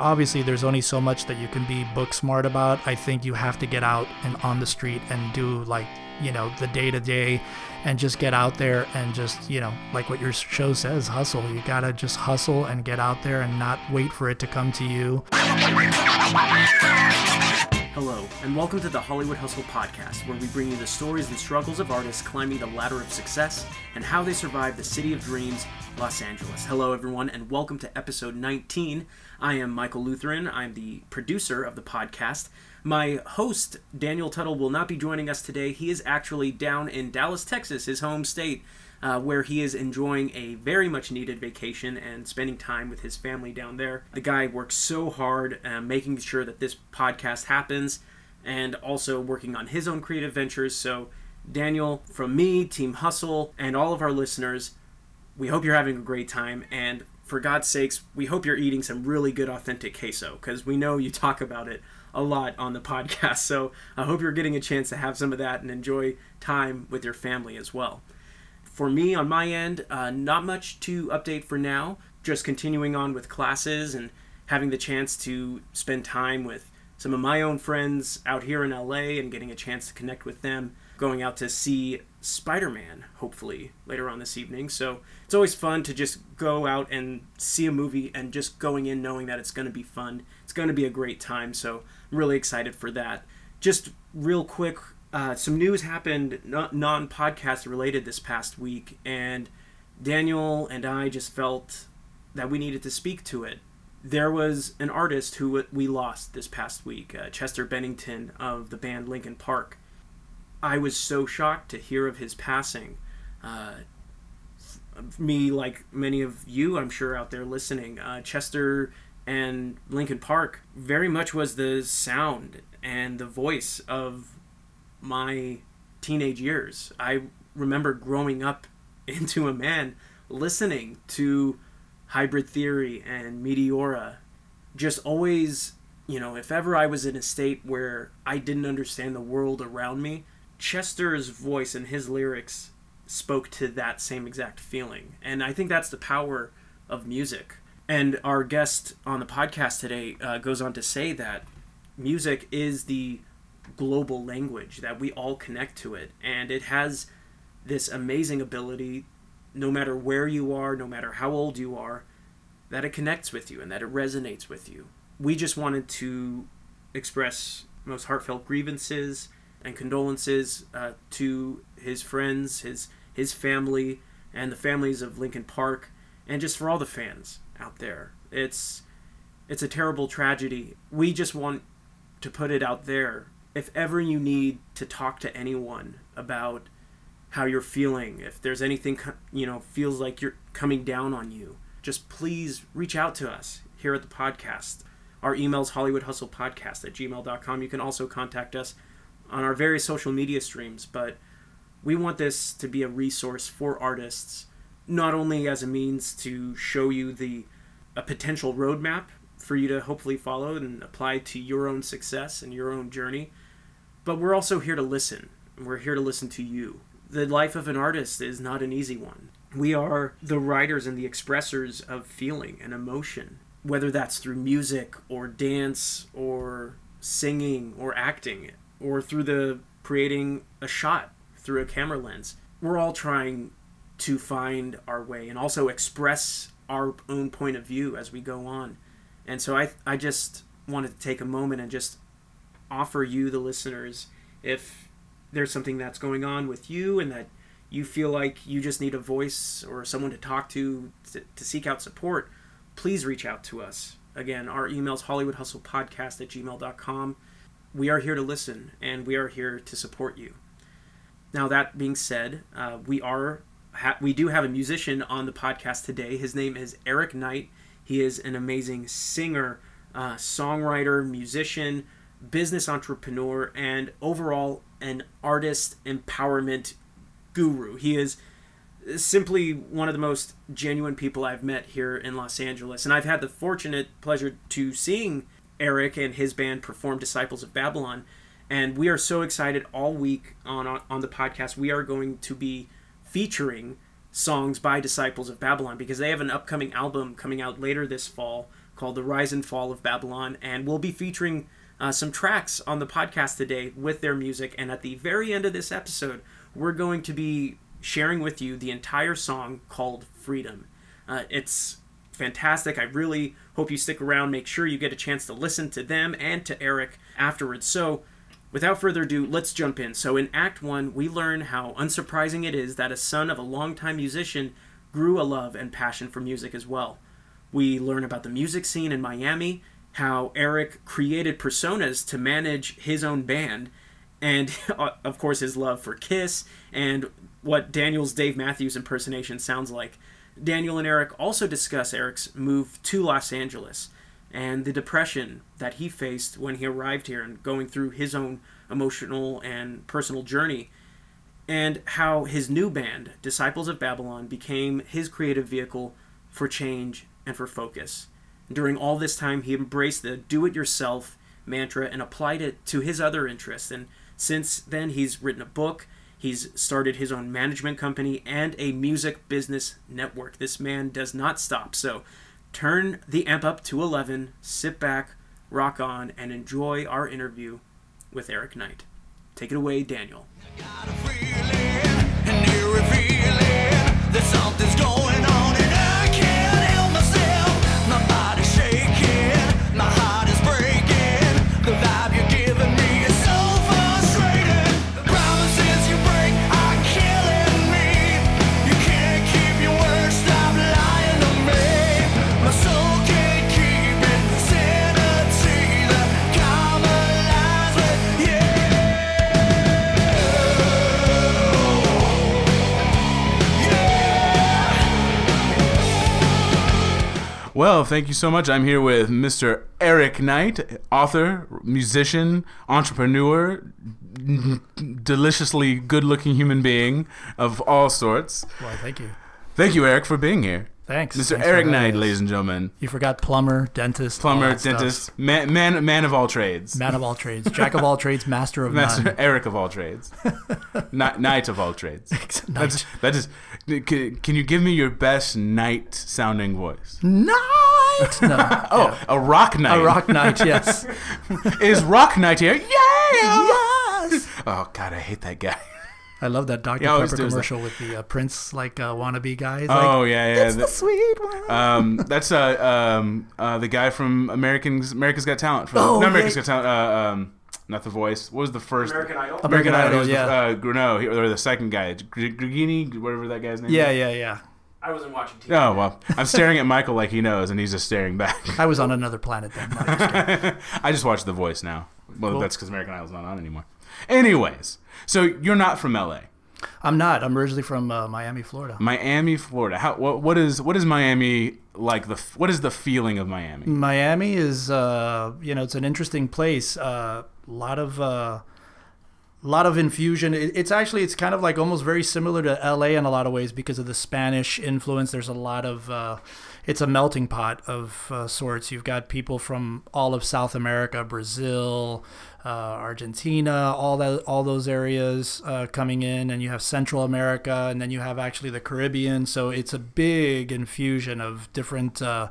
obviously there's only so much that you can be book smart about. I think you have to get out and on the street and do like, you know, the day to day and just get out there and just, you know, like what your show says, hustle. You got to just hustle and get out there and not wait for it to come to you. Hello, and welcome to the Hollywood Hustle Podcast, where we bring you the stories and struggles of artists climbing the ladder of success and how they survive the city of dreams, Los Angeles. Hello, everyone, and welcome to episode 19. I am Michael Lutheran. I'm the producer of the podcast. My host, Daniel Tuttle, will not be joining us today. He is actually down in Dallas, Texas, his home state, uh, where he is enjoying a very much needed vacation and spending time with his family down there. The guy works so hard uh, making sure that this podcast happens and also working on his own creative ventures. So, Daniel, from me, Team Hustle, and all of our listeners, we hope you're having a great time. And for God's sakes, we hope you're eating some really good, authentic queso because we know you talk about it a lot on the podcast. So I hope you're getting a chance to have some of that and enjoy time with your family as well for me on my end, uh, not much to update for now. Just continuing on with classes and having the chance to spend time with some of my own friends out here in LA and getting a chance to connect with them. Going out to see Spider Man, hopefully, later on this evening. So it's always fun to just go out and see a movie and just going in knowing that it's going to be fun. It's going to be a great time. So I'm really excited for that. Just real quick, uh, some news happened non podcast related this past week, and Daniel and I just felt that we needed to speak to it. There was an artist who we lost this past week, uh, Chester Bennington of the band Linkin Park. I was so shocked to hear of his passing. Uh, me, like many of you, I'm sure out there listening, uh, Chester and Linkin Park very much was the sound and the voice of my teenage years. I remember growing up into a man listening to Hybrid Theory and Meteora. Just always, you know, if ever I was in a state where I didn't understand the world around me, Chester's voice and his lyrics spoke to that same exact feeling. And I think that's the power of music. And our guest on the podcast today uh, goes on to say that music is the global language that we all connect to it. And it has this amazing ability no matter where you are no matter how old you are that it connects with you and that it resonates with you. We just wanted to express most heartfelt grievances and condolences uh, to his friends his his family and the families of Linkin Park and just for all the fans out there. It's it's a terrible tragedy. We just want to put it out there if ever you need to talk to anyone about how you're feeling, if there's anything you know feels like you're coming down on you, just please reach out to us here at the podcast. Our email is hollywoodhustlepodcast at gmail.com. You can also contact us on our various social media streams, but we want this to be a resource for artists, not only as a means to show you the a potential roadmap for you to hopefully follow and apply to your own success and your own journey, but we're also here to listen. We're here to listen to you. The life of an artist is not an easy one. We are the writers and the expressors of feeling and emotion, whether that's through music or dance or singing or acting or through the creating a shot through a camera lens. We're all trying to find our way and also express our own point of view as we go on. And so I I just wanted to take a moment and just offer you, the listeners, if there's something that's going on with you and that you feel like you just need a voice or someone to talk to to, to seek out support, please reach out to us. Again, our email is hollywoodhustlepodcast at gmail.com. We are here to listen and we are here to support you. Now, that being said, uh, we are ha- we do have a musician on the podcast today. His name is Eric Knight. He is an amazing singer, uh, songwriter, musician, business entrepreneur, and overall an artist empowerment guru. He is simply one of the most genuine people I've met here in Los Angeles. And I've had the fortunate pleasure to seeing Eric and his band perform Disciples of Babylon. And we are so excited all week on, on the podcast. We are going to be featuring songs by Disciples of Babylon because they have an upcoming album coming out later this fall called The Rise and Fall of Babylon, and we'll be featuring uh, some tracks on the podcast today with their music. And at the very end of this episode, we're going to be sharing with you the entire song called Freedom. Uh, it's fantastic. I really hope you stick around. Make sure you get a chance to listen to them and to Eric afterwards. So, without further ado, let's jump in. So, in Act 1, we learn how unsurprising it is that a son of a longtime musician grew a love and passion for music as well. We learn about the music scene in Miami, how Eric created personas to manage his own band, and uh, of course his love for Kiss and what Daniel's Dave Matthews impersonation sounds like. Daniel and Eric also discuss Eric's move to Los Angeles and the depression that he faced when he arrived here and going through his own emotional and personal journey, and how his new band, Disciples of Babylon, became his creative vehicle for change and for focus. During all this time, he embraced the do it yourself mantra and applied it to his other interests. And since then, he's written a book He's started his own management company and a music business network. This man does not stop. So turn the amp up to 11, sit back, rock on, and enjoy our interview with Eric Knight. Take it away, Daniel. Well, thank you so much. I'm here with Mr. Eric Knight, author, musician, entrepreneur, deliciously good looking human being of all sorts. Well, thank you. Thank you, Eric, for being here. Thanks. Mr. Thanks Eric Knight, ladies and gentlemen. You forgot plumber, dentist, plumber, dentist, man, man, man of all trades. Man of all trades, jack of all trades, master of master, none. Eric of all trades, knight of all trades. That's, that is. Can you give me your best knight sounding voice? Knight. No. oh, yeah. a rock knight. A rock knight. Yes. is rock knight here? Yeah. Yes. Oh God, I hate that guy. I love that Dr. Yeah, Pepper commercial that. with the uh, Prince like uh, wannabe guys. Oh like, yeah, yeah. It's the, the sweet one. Um, that's uh, um, uh, the guy from Americans America's Got Talent. From, oh, not America's yeah. Got Talent. Uh, um, not the voice. What was the first? American Idol. American, American Idol. yeah. The, uh, no, or the second guy, Grigini, whatever that guy's name. Yeah, is. yeah, yeah. I wasn't watching TV. Oh well, I'm staring at Michael like he knows, and he's just staring back. I was on another planet then. No, I just watched The Voice now. Well, cool. that's because American Idol's not on anymore. Anyways, so you're not from LA. I'm not. I'm originally from uh, Miami, Florida. Miami, Florida. How what what is what is Miami like? The what is the feeling of Miami? Miami is uh, you know it's an interesting place. A uh, lot of uh, lot of infusion. It, it's actually it's kind of like almost very similar to LA in a lot of ways because of the Spanish influence. There's a lot of uh, it's a melting pot of uh, sorts. You've got people from all of South America, Brazil, uh, Argentina, all that, all those areas uh, coming in, and you have Central America, and then you have actually the Caribbean. So it's a big infusion of different. Uh,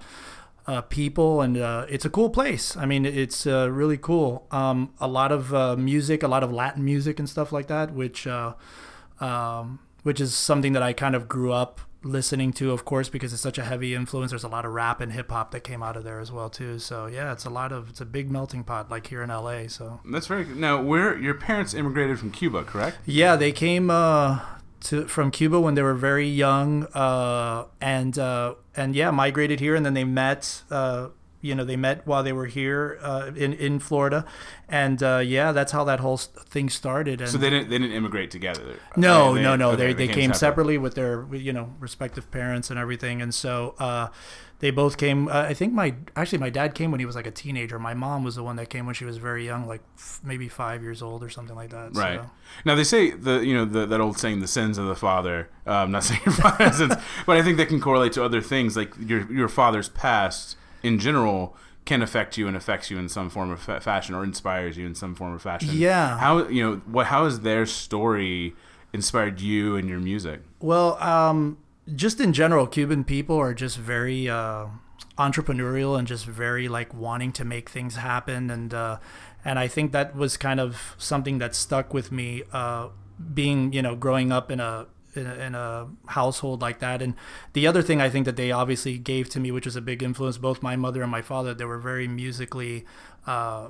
uh, people, and uh, it's a cool place. I mean, it's uh, really cool. Um, a lot of uh, music, a lot of Latin music and stuff like that, which uh, um, which is something that I kind of grew up listening to, of course, because it's such a heavy influence. There's a lot of rap and hip hop that came out of there as well too. So yeah, it's a lot of it's a big melting pot, like here in LA. So that's very good. Now, where your parents immigrated from Cuba, correct? Yeah, they came uh, to from Cuba when they were very young, uh, and uh, and yeah, migrated here, and then they met uh, you know they met while they were here uh, in in Florida, and uh, yeah, that's how that whole thing started. And so they didn't they didn't immigrate together. No, they, no, no. Okay, they they, they came, separately with their you know respective parents and everything, and so uh, they both came. Uh, I think my actually my dad came when he was like a teenager. My mom was the one that came when she was very young, like f- maybe five years old or something like that. Right. So. Now they say the you know the, that old saying, "The sins of the father." Um, not saying your father's sins, but I think that can correlate to other things like your your father's past in general can affect you and affects you in some form of fa- fashion or inspires you in some form of fashion. Yeah. How you know what? How has their story inspired you and your music? Well, um, just in general, Cuban people are just very. Uh, entrepreneurial and just very like wanting to make things happen and uh, and I think that was kind of something that stuck with me uh, being you know growing up in a in a, in a, household like that. And the other thing I think that they obviously gave to me, which was a big influence, both my mother and my father, they were very musically. Uh,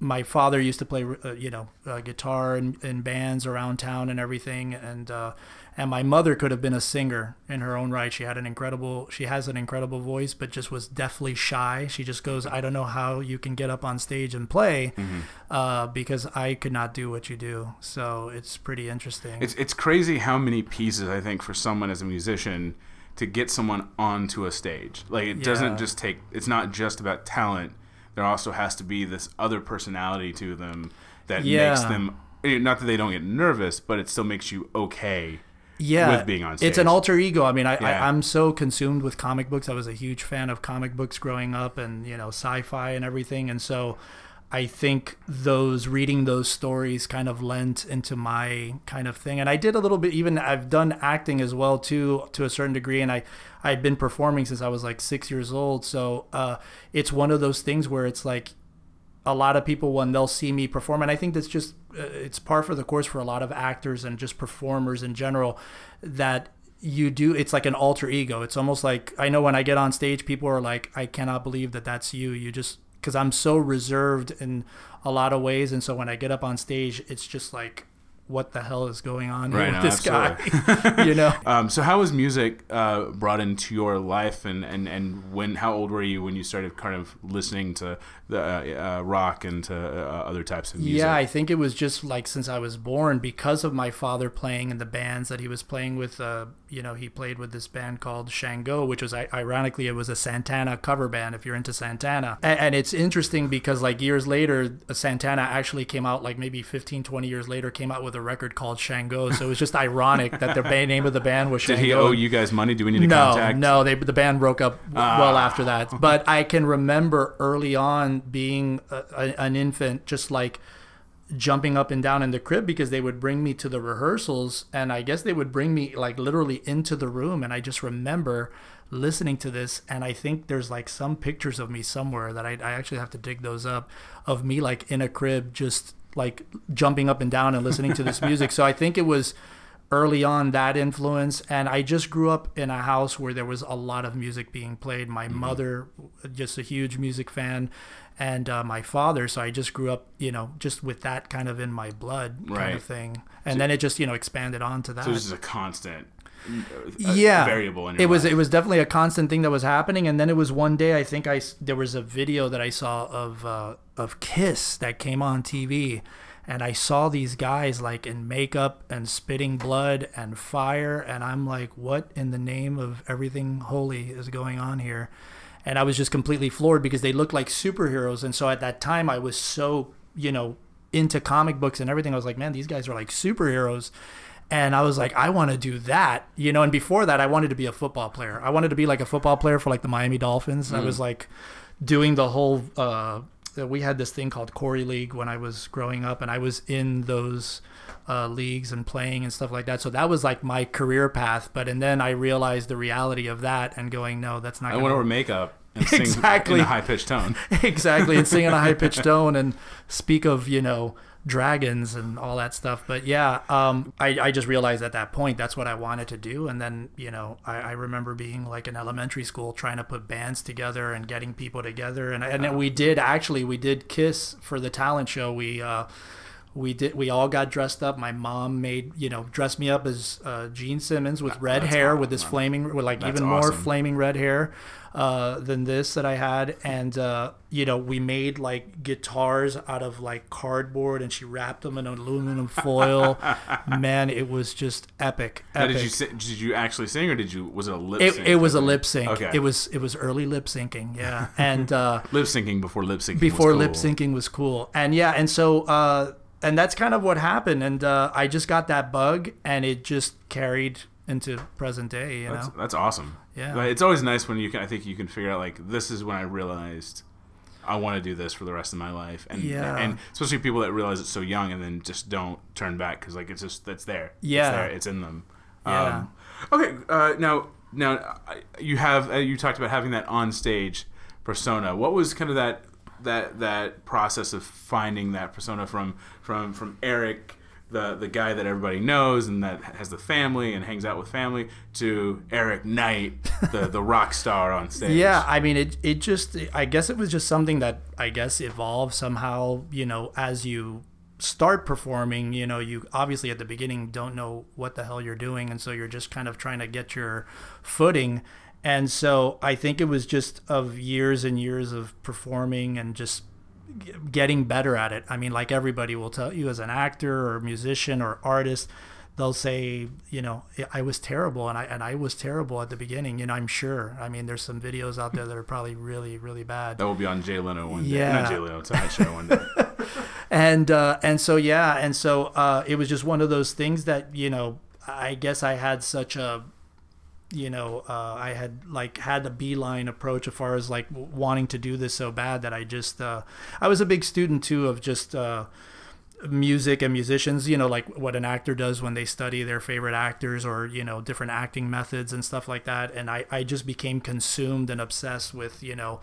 my father used to play, uh, you know, uh, guitar in, in, bands around town and everything, and uh, and my mother could have been a singer in her own right. She had an incredible, she has an incredible voice, but just was deathly shy. She just goes, I don't know how you can get up on stage and play, mm-hmm. uh, because I could not do what you do. So it's pretty interesting. It's it's crazy how many pieces I think for someone as a musician to get someone onto a stage. Like it yeah. doesn't just take. It's not just about talent. There also has to be this other personality to them that yeah. makes them eh, not that they don't get nervous, but it still makes you okay yeah, with being on stage. It's an alter ego. I mean, I, yeah. I, am so consumed with comic books. I was a huge fan of comic books growing up and, you know, sci fi and everything. And so I think those reading those stories kind of lent into my kind of thing. And I did a little bit, even I've done acting as well, too, to a certain degree. And I, I've been performing since I was like six years old. So uh, it's one of those things where it's like, a lot of people when they'll see me perform and i think that's just uh, it's par for the course for a lot of actors and just performers in general that you do it's like an alter ego it's almost like i know when i get on stage people are like i cannot believe that that's you you just because i'm so reserved in a lot of ways. And so when i get up on stage it's just like what the hell is going on right, with no, this absolutely. guy? you know. Um, so how was music uh, brought into your life, and, and, and when? How old were you when you started kind of listening to the uh, uh, rock and to uh, other types of music? Yeah, I think it was just like since I was born, because of my father playing in the bands that he was playing with. Uh, you know, he played with this band called Shango, which was ironically it was a Santana cover band. If you're into Santana, and, and it's interesting because like years later, Santana actually came out like maybe 15, 20 years later, came out with with a record called Shango. So it was just ironic that the name of the band was Shango. Did he owe you guys money? Do we need to no, contact? No, they the band broke up ah. well after that. But I can remember early on being a, a, an infant, just like jumping up and down in the crib because they would bring me to the rehearsals and I guess they would bring me like literally into the room and I just remember listening to this and I think there's like some pictures of me somewhere that I, I actually have to dig those up of me like in a crib just like jumping up and down and listening to this music. So I think it was early on that influence. And i just grew up in a house where there was a lot of music being played. My mm-hmm. mother just a huge music fan and uh, my father. So i just grew up you know just with that kind of in my blood kind of thing. And so, then it just you know expanded on to that so this is a constant yeah. variable it was it was definitely a constant thing that was happening and then it was one day i think i there was a video that i saw of uh, of kiss that came on tv and i saw these guys like in makeup and spitting blood and fire and i'm like what in the name of everything holy is going on here? And i was just completely floored because they looked like superheroes and so at that time i was so you know into comic books and everything i was like man these guys are like superheroes and I was like, I want to do that, you know. And before that, I wanted to be a football player. I wanted to be like a football player for like the Miami Dolphins. Mm. I was like doing the whole. Uh, we had this thing called Corey League when I was growing up, and I was in those uh, leagues and playing and stuff like that. So that was like my career path. But and then I realized the reality of that and going, no, that's not. I went over makeup and sing exactly. in a high pitched tone. exactly, and sing in a high pitched tone and speak of you know dragons and all that stuff. But yeah, um, I, I just realized at that point that's what I wanted to do. And then, you know, I, I remember being like in elementary school trying to put bands together and getting people together. And, and we did actually, we did Kiss for the talent show. We, uh, we did we all got dressed up my mom made you know dressed me up as uh, gene simmons with red That's hair awesome. with this flaming with like That's even awesome. more flaming red hair uh, than this that i had and uh, you know we made like guitars out of like cardboard and she wrapped them in aluminum foil man it was just epic, epic. Did you did you actually sing or did you was it a lip sync it, it was a lip sync okay it was it was early lip syncing yeah and uh, lip syncing before lip syncing before cool. lip syncing was cool and yeah and so uh, and that's kind of what happened. And uh, I just got that bug, and it just carried into present day. You that's, know, that's awesome. Yeah, it's always nice when you can. I think you can figure out like this is when I realized I want to do this for the rest of my life. And yeah. and especially people that realize it's so young and then just don't turn back because like it's just it's there. Yeah, it's, there, it's in them. Yeah. Um, okay, uh, now now you have uh, you talked about having that on stage persona. What was kind of that that that process of finding that persona from from from Eric, the the guy that everybody knows and that has the family and hangs out with family, to Eric Knight, the the rock star on stage. Yeah, I mean, it it just I guess it was just something that I guess evolved somehow. You know, as you start performing, you know, you obviously at the beginning don't know what the hell you're doing, and so you're just kind of trying to get your footing. And so I think it was just of years and years of performing and just getting better at it. I mean, like everybody will tell you as an actor or musician or artist, they'll say, you know, I was terrible and I and I was terrible at the beginning, you know, I'm sure. I mean, there's some videos out there that are probably really really bad. That will be on Jay Leno one day. Yeah. Not Jay Leno, Tonight Show one day. and uh, and so yeah, and so uh, it was just one of those things that you know I guess I had such a you know uh, I had like had a beeline approach as far as like wanting to do this so bad that I just uh, I was a big student too of just uh, music and musicians you know like what an actor does when they study their favorite actors or you know different acting methods and stuff like that. And I, I just became consumed and obsessed with you know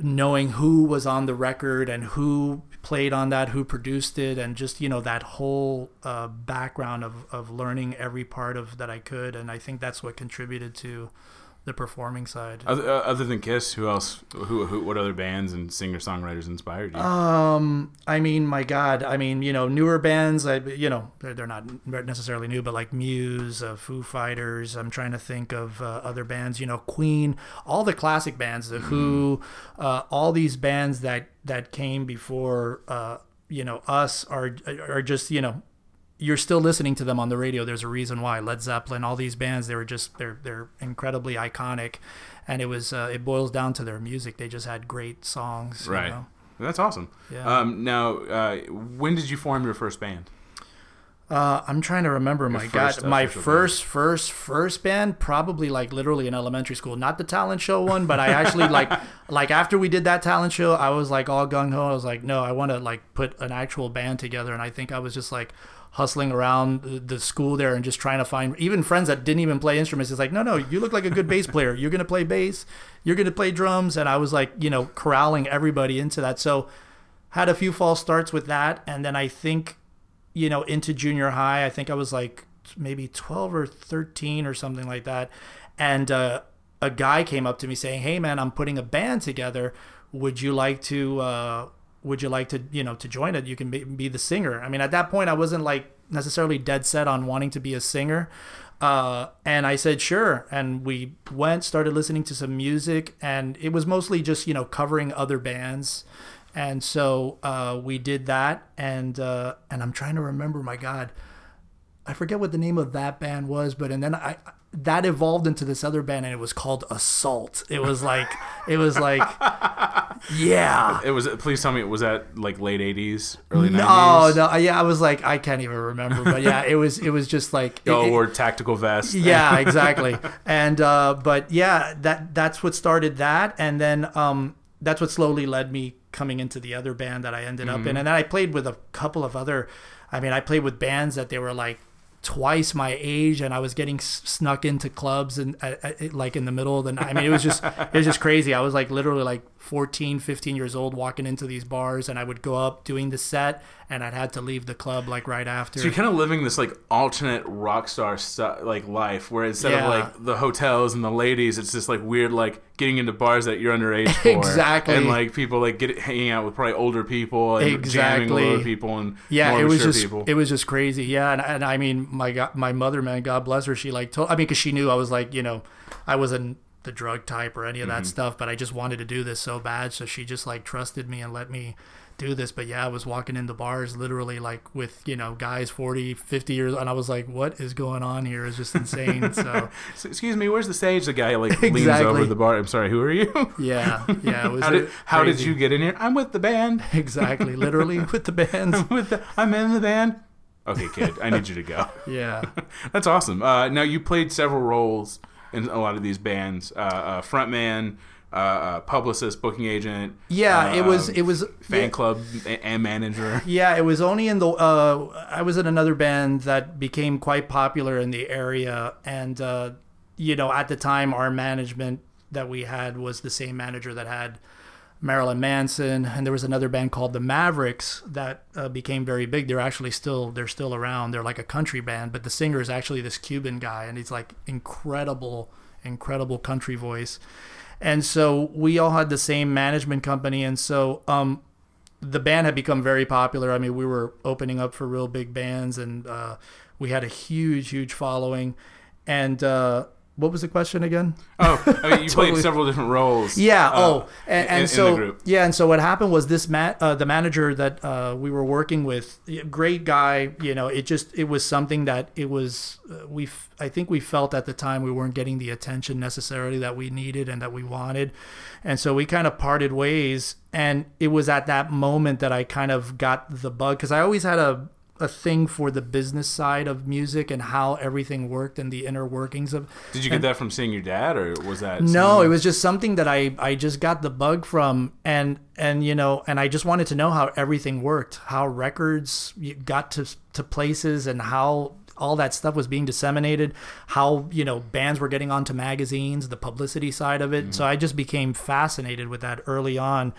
knowing who was on the record and who played on that, who produced it, and just you know that whole uh, background of, of learning every part of that I could, and I think that's what contributed to the performing side. Other, uh, other than Kiss, who else? Who, who? What other bands and singer songwriters inspired you? Um, I mean, my God, I mean, you know, newer bands, I, you know, they're, they're not necessarily new, but like Muse, uh, Foo Fighters. I'm trying to think of uh, other bands, you know, Queen, all the classic bands, The Who, uh, all these bands that that came before, uh, you know, us are are just, you know, you're still listening to them on the radio. There's a reason why Led Zeppelin, all these bands, they were just they're they're incredibly iconic, and it was uh, it boils down to their music. They just had great songs, you right. know? That's awesome. Yeah. Um, now, uh, when did you form your first band? Uh, I'm trying to remember. My God, my first, first, first band, probably like literally in elementary school. Not the talent show one, but I actually like, like after we did that talent show, I was like all gung ho. I was like, no, I want to like put an actual band together, and I think I was just like hustling around the- school there and just trying to find even friends that didn't even play instruments. It's like, no, no, you look like a good bass player. You're gonna play bass. You're gonna play drums, and I was like, you know, corralling everybody into that. So had a few false starts with that, and then I think you know, into junior high. I think I was like maybe 12 or 13 or something like that. And uh, a guy came up to me saying, "Hey, man, I'm putting a band together. Would you like to? Uh, would you like to? You know, to join it? You can be, be the singer." I mean, at that point, I wasn't like necessarily dead set on wanting to be a singer. Uh, and I said sure, and we went, started listening to some music, and it was mostly just you know covering other bands and so uh, we did that and uh, and i'm trying to remember my god i forget what the name of that band was but and then i that evolved into this other band and it was called assault it was like it was like yeah It was. Please tell me, it was that like late '80s, early no '90s? no yeah i was like i can't even remember but yeah it was it was just like Oh, it- it- or tactical vest. yeah exactly and uh but yeah that that's what started that and then um that's what slowly led me coming into the other band that i ended up in and then i played with a couple of other i mean i played with bands that they were like twice my age and i was getting snuck into clubs and uh, uh, like in the middle of the night. I mean it was just it was just crazy. I was like literally like 14 15 years old walking into these bars and i would go up doing the set and i'd had to leave the club like right after. So you're kind of living this like alternate rock star stu- like life, where instead Yeah. of like the hotels and the ladies, it's just like weird like getting into bars that you're underage for, Exactly. and like people like get hanging out with probably older people and jamming Exactly. older people and yeah it was just people. it was just crazy yeah and, and i mean my god my mother man god bless her she like told i mean because she knew i was like you know i wasn't the drug type or any of Mm-hmm. that stuff but i just wanted to do this so bad so she just like trusted me and let me do this but yeah i was walking into bars literally like with you know guys 40 50 years and i was like what is going on here? is just insane so So, excuse me, where's the stage? The guy like leans over the bar. I'm sorry, who are you? yeah yeah how did how did you get in here? I'm with the band. exactly literally with the bands with the, I'm in the band. Okay, kid, I need you to go. yeah That's awesome. Uh, now you played several roles in a lot of these bands: uh, uh, frontman, uh, uh, publicist, booking agent. yeah it was it was fan club and manager. Yeah, it was only in the. Uh, I was in another band that became quite popular in the area, and uh, you know, at the time, our management that we had was the same manager that had Marilyn Manson, and there was another band called the Mavericks that uh, became very big. They're actually still they're still around. They're like a country band, but the singer is actually this Cuban guy, and he's like incredible, incredible country voice. And so we all had the same management company, and so um, the band had become very popular. I mean, we were opening up for real big bands, and uh, we had a huge, huge following. And uh, what was the question again? Oh, I mean, you Totally. played several different roles. Yeah. uh, oh, and, in- and in so group. yeah, and so what happened was this ma- uh, the manager that uh, we were working with, great guy. You know, it just it was something that it was uh, we f- I think we felt at the time we weren't getting the attention necessarily that we needed and that we wanted, and so we kind of parted ways. And it was at that moment that I kind of got the bug because I always had a a thing for the business side of music and how everything worked and the inner workings of Did you get that from seeing your dad, or was that no, it was just something that I I just got the bug from and and you know and I just wanted to know how everything worked, how records got to to places and how all that stuff was being disseminated, how you know bands were getting onto magazines, the publicity side of it. So I just became fascinated with that early on.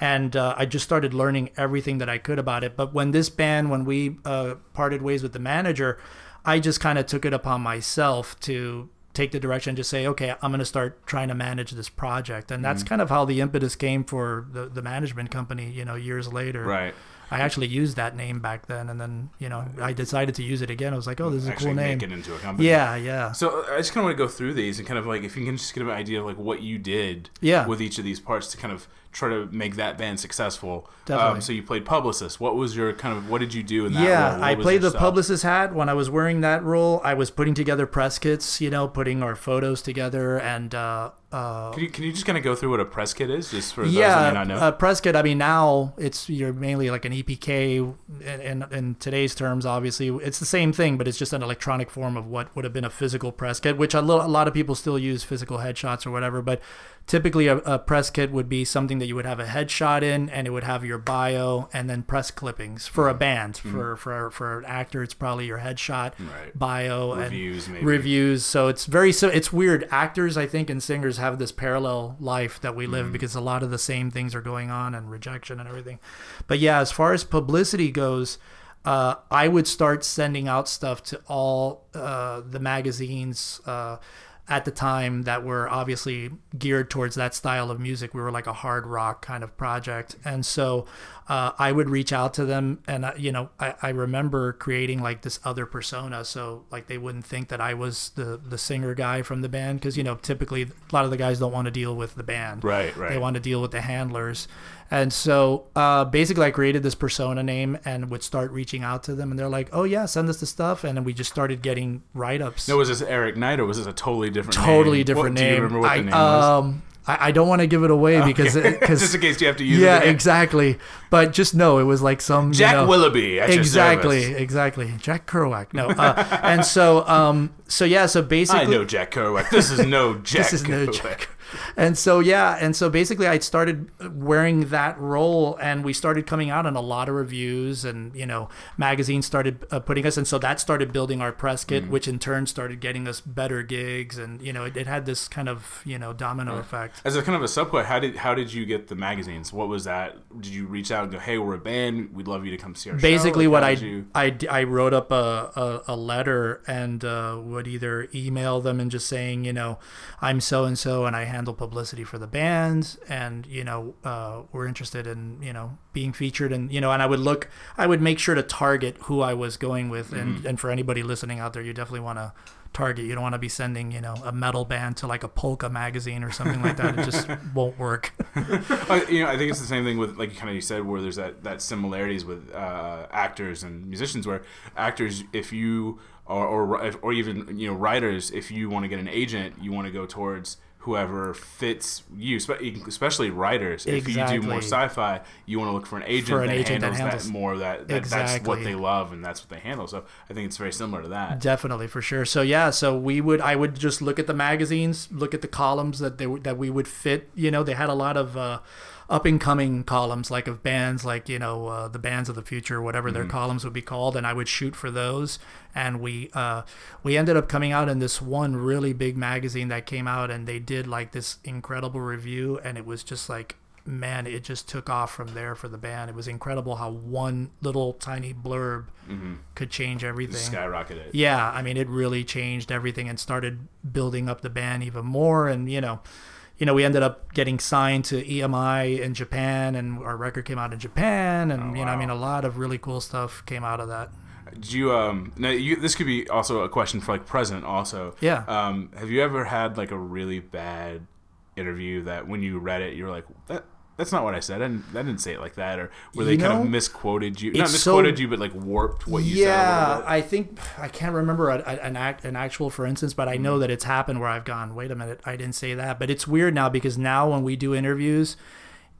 And uh, I just started learning everything that I could about it. But when this band, when we uh, parted ways with the manager, I just kind of took it upon myself to take the direction and just say, okay, I'm going to start trying to manage this project. And that's kind of how the impetus came for the, the management company, you know, years later. right? I actually used that name back then. And then, you know, I decided to use it again. I was like, oh, this is a Actually cool name. make it into a company. Yeah, yeah. So I just kind of want to go through these and kind of like if you can just get an idea of like what you did Yeah. with each of these parts to kind of try to make that band successful. Definitely. Um, so you played publicist. What was your kind of what did you do in that yeah, I played the style? publicist hat when I was wearing that role. I was putting together press kits, you know, putting our photos together and, uh, uh, Can you, can you just kind of go through what a press kit is, just for those yeah, may not know? uh, press kit. I mean, now it's you're mainly like an EPK, in, in, in today's terms, obviously it's the same thing, but it's just an electronic form of what would have been a physical press kit, which a, lo- a lot of people still use physical headshots or whatever. But typically, a, a press kit would be something that you would have a headshot in, and it would have your bio and then press clippings for Mm-hmm. a band. For for for an actor, it's probably your headshot, Right. bio, Reviews, and maybe. reviews. So it's very so it's weird. Actors, I think, and singers have this parallel life that we Mm-hmm. live because a lot of the same things are going on and rejection and everything. But yeah, as far as publicity goes, uh, I would start sending out stuff to all uh, the magazines. Uh, at the time that were obviously geared towards that style of music. We were like a hard rock kind of project. And so uh, I would reach out to them. And, uh, you know, I, I remember creating like this other persona. So like they wouldn't think that I was the, the singer guy from the band. Cause, you know, typically a lot of the guys don't want to deal with the band. Right, right. They want to deal with the handlers. And so uh, basically, I created this persona name and would start reaching out to them. And they're like, oh, yeah, send us the stuff. And then we just started getting write ups. no, was this Eric Knight or was this a totally different totally name? different What- name. Do you remember what I, the name was? um, I, I don't want to give it away because Okay. because just in case you have to use yeah, it. again. exactly. But just know it was like some you Jack know- Willoughby exactly, exactly. Jack Kerouac. No, uh, and so um, so yeah, so basically, I know Jack Kerouac. This is no Jack this is no Kerouac. Jack. And so yeah, and so basically, I started wearing that role, and we started coming out in a lot of reviews, and you know, magazines started uh, putting us, and so that started building our press Mm. kit, which in turn started getting us better gigs, and you know, it, it had this kind of you know domino effect. As a kind of a subquest, how did how did you get the magazines? What was that? Did you reach out and go, "Hey, we're a band. We'd love you to come see our show"? basically what I, you- I I wrote up a, a, a letter and uh, would either email them and just saying you know I'm so and so and I handle publicity for the band and you know uh, we're interested in you know being featured and you know and I would look I would make sure to target who I was going with and and for anybody listening out there you definitely want to target you don't want to be sending you know a metal band to like a polka magazine or something like that it just won't work you know, I think it's the same thing with like kind of you said, where there's that that similarities with uh, actors and musicians. Where actors, if you or or, or even you know writers, if you want to get an agent, you want to go towards whoever fits you, especially writers. If you do more sci-fi, you want to look for an agent, For an that, agent that handles handles- that more. That, that that's what they love and that's what they handle. So I think it's very similar to that. Definitely, for sure. So yeah, so we would I would just look at the magazines, look at the columns that they that we would fit. You know, they had a lot of uh, up and coming columns like of bands like you know uh, the bands of the future whatever Mm-hmm. their columns would be called and i would shoot for those and we uh, we ended up coming out in this one really big magazine that came out and they did like this incredible review and it was just like man it just took off from there for the band it was incredible how one little tiny blurb could change everything skyrocketed. yeah, I mean, it really changed everything and started building up the band even more. And you know, you know, we ended up getting signed to EMI in Japan, and our record came out in Japan, and you know, I mean, a lot of really cool stuff came out of that. Did you um now you this could be also a question for like present also. Yeah. Um have you ever had like a really bad interview that when you read it you were like that that's not what I said. I didn't, I didn't say it like that, or where they You kind of misquoted you. Not it's so- misquoted you, but like warped what you said. yeah. I think I can't remember a, a- an act, an actual for instance, but I know mm. that it's happened where I've gone, wait a minute, I didn't say that. But it's weird now because now when we do interviews,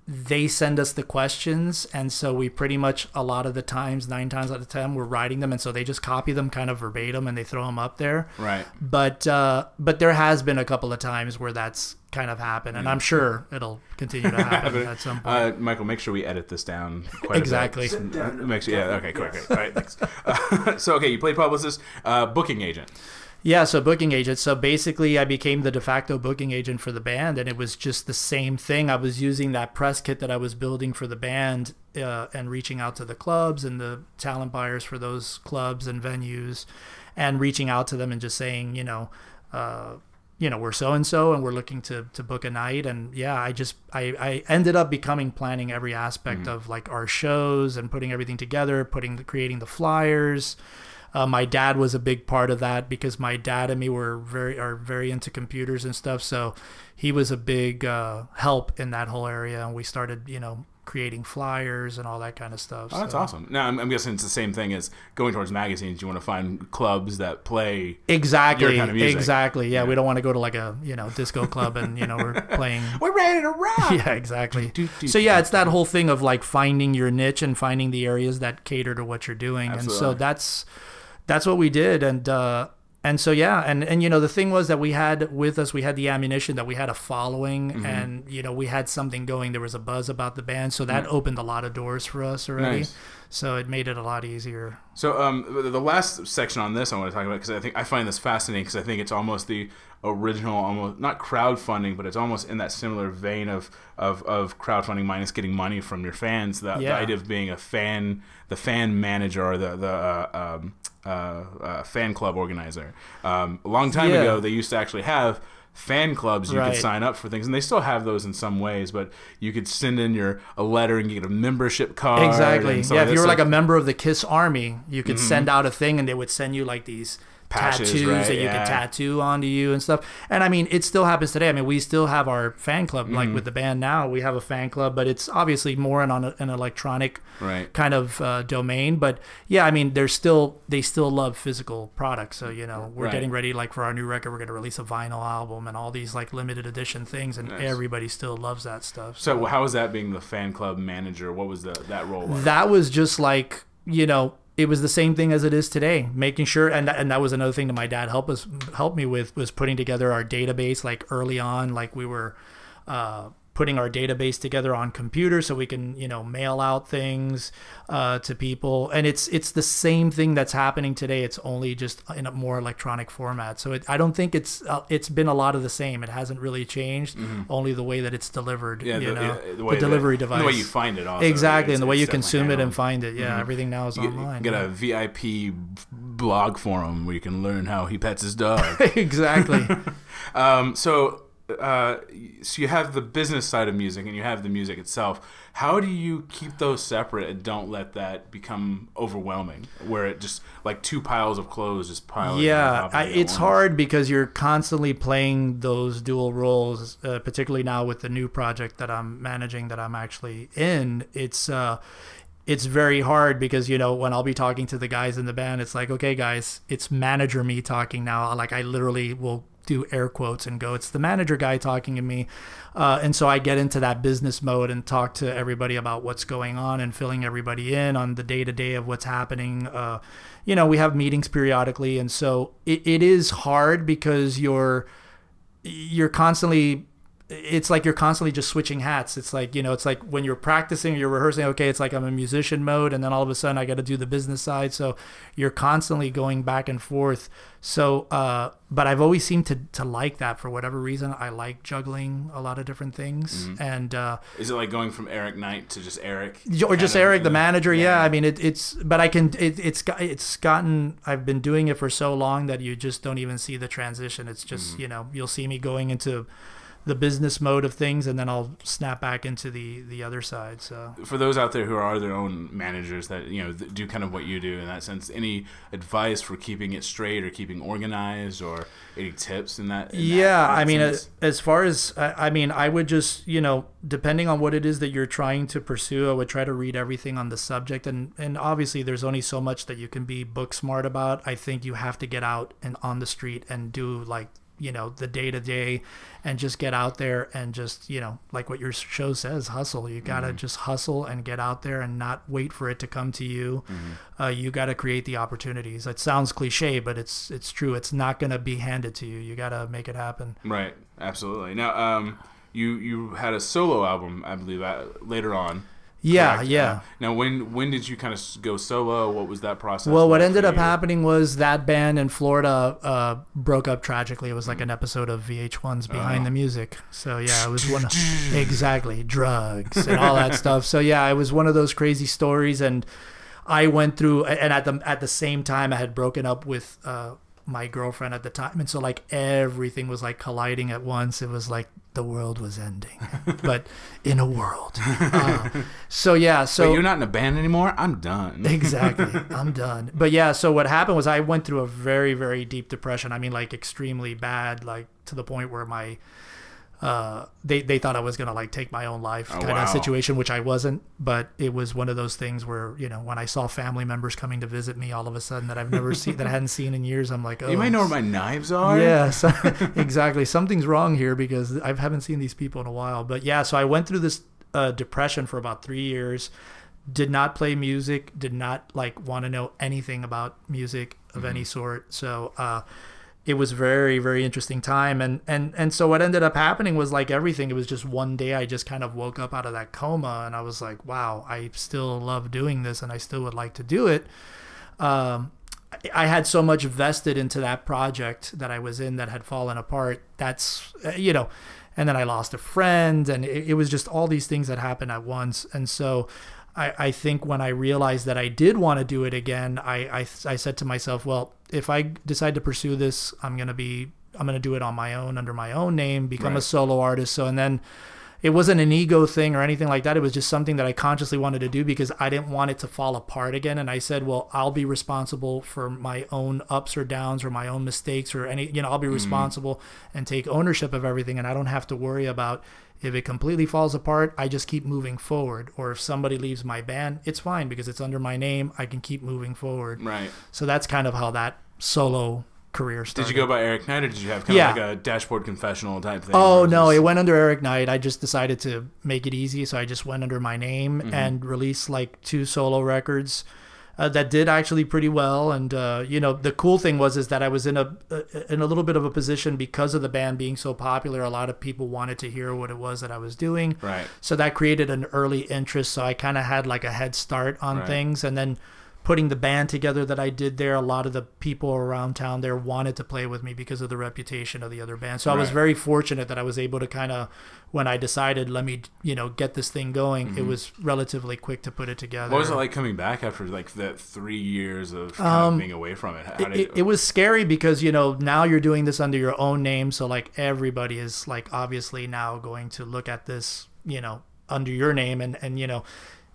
they send us the questions, and so we pretty much a lot of the times, nine times out of ten, we're writing them, and so they just copy them kind of verbatim and they throw them up there. Right. But uh, but there has been a couple of times where that's kind of happened, Mm. and I'm sure it'll continue to happen at some point. Uh, Michael, make sure we edit this down. Quite Exactly. A bit. Uh, Make sure, yeah. Okay. Great. Great. All right. Thanks. Uh, so, okay, you play publicist, uh, booking agent. Yeah, so booking agent. So basically, I became the de facto booking agent for the band, and it was just the same thing. I was using that press kit that I was building for the band uh, and reaching out to the clubs and the talent buyers for those clubs and venues, and reaching out to them and just saying, you know, uh, you know, we're so and so, and we're looking to to book a night. And yeah, I just I I ended up becoming planning every aspect of like our shows and putting everything together, putting the creating the flyers. Uh, my dad was a big part of that because my dad and me were very are very into computers and stuff. So he was a big uh, help in that whole area, and we started you know creating flyers and all that kind of stuff. Oh, that's so. awesome. Now, I'm, I'm guessing it's the same thing as going towards magazines. You want to find clubs that play. Exactly, kind of exactly. Yeah, Yeah. we don't want to go to like a you know disco club and you know we're playing We're ready to rock. yeah, exactly. Do, do, So yeah, it's that whole thing of like finding your niche and finding the areas that cater to what you're doing, and so that's that's what we did, and uh, and so yeah, and and you know the thing was that we had with us, we had the ammunition that we had a following, Mm-hmm. and you know we had something going. There was a buzz about the band, so that opened a lot of doors for us already. Nice. So it made it a lot easier. So um, the- the last section on this I want to talk about because I think I find this fascinating because I think it's almost the original, almost not crowdfunding, but it's almost in that similar vein of of, of crowdfunding minus getting money from your fans. The, the idea of being a fan, the fan manager or the the uh, um, uh, uh, fan club organizer. Um, a long time Yeah. ago, they used to actually have fan clubs you Right. could sign up for things and they still have those in some ways but you could send in your a letter and get a membership card Exactly. Yeah, if you were like a member of the Kiss Army, you could send out a thing, and they would send you like these Patches, tattoos right, that you yeah. could tattoo onto you and stuff. And I mean, it still happens today. I mean, we still have our fan club, like Mm-hmm. with the band now. We have a fan club, but it's obviously more in on a, an electronic right kind of uh, domain. But yeah, I mean, they're still they still love physical products. So you know, we're Right. getting ready like for our new record. We're going to release a vinyl album and all these like limited edition things, and Nice. everybody still loves that stuff. So how was that being the fan club manager? What was the that role like? that was just like you know it was the same thing as it is today making sure and that, and that was another thing that my dad helped us help me with was putting together our database like early on like we were uh, putting our database together on computer so we can you know mail out things uh, to people. And it's it's the same thing that's happening today. It's only just in a more electronic format. So it, i don't think it's uh, it's been a lot of the same. It hasn't really changed only the way that it's delivered Mm-hmm. yeah, you the, know yeah, the, way delivery that, device the way you find it also exactly and the way you consume it and find it. Yeah everything now is You online get yeah. a VIP blog forum where you can learn how he pets his dog. exactly. Um, so, uh, so you have the business side of music and you have the music itself. How do you keep those separate and don't let that become overwhelming, where it just like two piles of clothes just pile? yeah I, it's hard because you're constantly playing those dual roles uh, particularly now with the new project that i'm managing that i'm actually in it's uh it's very hard because you know when I'll be talking to the guys in the band, it's like, okay, guys, it's manager me talking now. Like I literally will do air quotes and go, it's the manager guy talking to me, uh, and so I get into that business mode and talk to everybody about what's going on and filling everybody in on the day to day of what's happening. Uh, you know, we have meetings periodically, and so it, it is hard because you're you're constantly it's like you're constantly just switching hats. It's like, you know, it's like when you're practicing, or you're rehearsing, okay, it's like I'm in musician mode and then all of a sudden I got to do the business side. So you're constantly going back and forth. So, uh, but I've always seemed to, to like that for whatever reason. I like juggling a lot of different things. And, uh, Is it like going from Eric Knight to just Eric? or just Eric, the manager. Yeah, I mean, it, it's, but I can, it, it's it's gotten, I've been doing it for so long that you just don't even see the transition. It's just, you know, you'll see me going into the business mode of things and then I'll snap back into the, the other side. So, For those out there who are their own managers that you know do kind of what you do in that sense, any advice for keeping it straight or keeping organized or any tips in that? in yeah, that I mean, sense? as, as far as, I, I mean, I would just, you know, depending on what it is that you're trying to pursue, I would try to read everything on the subject. And, and obviously, there's only so much that you can be book smart about. I think you have to get out and on the street and do like, you know, the day to day and just get out there and just, you know, like what your show says, hustle. You got to just hustle and get out there and not wait for it to come to you. Uh, you got to create the opportunities. It sounds cliche, but it's it's true. It's not going to be handed to you. You got to make it happen. right, absolutely. Now, um, you you had a solo album, I believe, uh, later on. Yeah, correct? yeah. Uh, now, when when did you kind of go solo? What was that process? Well, what ended up happening was that band in Florida uh, broke up tragically. It was like an episode of VH1's Behind Oh. the Music. So yeah, it was one of, exactly drugs and all that stuff. So yeah, it was one of those crazy stories, and I went through. And at the at the same time, I had broken up with uh, my girlfriend at the time, and so like everything was like colliding at once. It was like the world was ending, but in a world. Uh, so yeah, so But you're not in a band anymore. I'm done. exactly i'm done but yeah so what happened was i went through a very very deep depression i mean like extremely bad like to the point where my uh they they thought i was gonna like take my own life Oh, kind wow. of situation which i wasn't but it was one of those things where you know when i saw family members coming to visit me all of a sudden that i've never seen that i hadn't seen in years i'm like oh you might know where my knives are. yeah, so, exactly. Something's wrong here because I haven't seen these people in a while. But yeah, so I went through this uh, depression for about three years. Did not play music. Did not like want to know anything about music of any sort. So uh, it was very very interesting time. And and and so what ended up happening was like everything. It was just one day I just kind of woke up out of that coma and I was like, wow, I still love doing this and I still would like to do it. Um, I had so much vested into that project that I was in that had fallen apart. That's, uh, you know, and then I lost a friend, and it, it was just all these things that happened at once. And so I, I think when I realized that I did want to do it again, I, I, I said to myself, well, if I decide to pursue this, I'm going to be, I'm going to do it on my own, under my own name, become a solo artist. So, and then it wasn't an ego thing or anything like that. It was just something that I consciously wanted to do because I didn't want it to fall apart again. And I said, well, I'll be responsible for my own ups or downs or my own mistakes or any, you know, I'll be mm-hmm. responsible and take ownership of everything. And I don't have to worry about if it completely falls apart, I just keep moving forward. Or if somebody leaves my band, it's fine because it's under my name. I can keep moving forward. Right. So that's kind of how that solo career started. Did you go by Eric Knight or did you have kind Yeah. of like a dashboard confessional type thing? Oh no, just- it went under Eric Knight. I just decided to make it easy, so I just went under my name Mm-hmm. and released like two solo records uh, that did actually pretty well. And uh, you know, the cool thing was is that I was in a in a little bit of a position because of the band being so popular. A lot of people wanted to hear what it was that I was doing. Right. So that created an early interest. So I kind of had like a head start on Right. things, and then putting the band together that I did there, a lot of the people around town there wanted to play with me because of the reputation of the other band. So I was very fortunate that I was able to kind of, when I decided, let me, you know, get this thing going, it was relatively quick to put it together. Mm-hmm. What was it like coming back after like that three years of kind of being away from it? How did Um, it, it was scary because you know now you're doing this under your own name so like everybody is like obviously now going to look at this you know under your name and and you know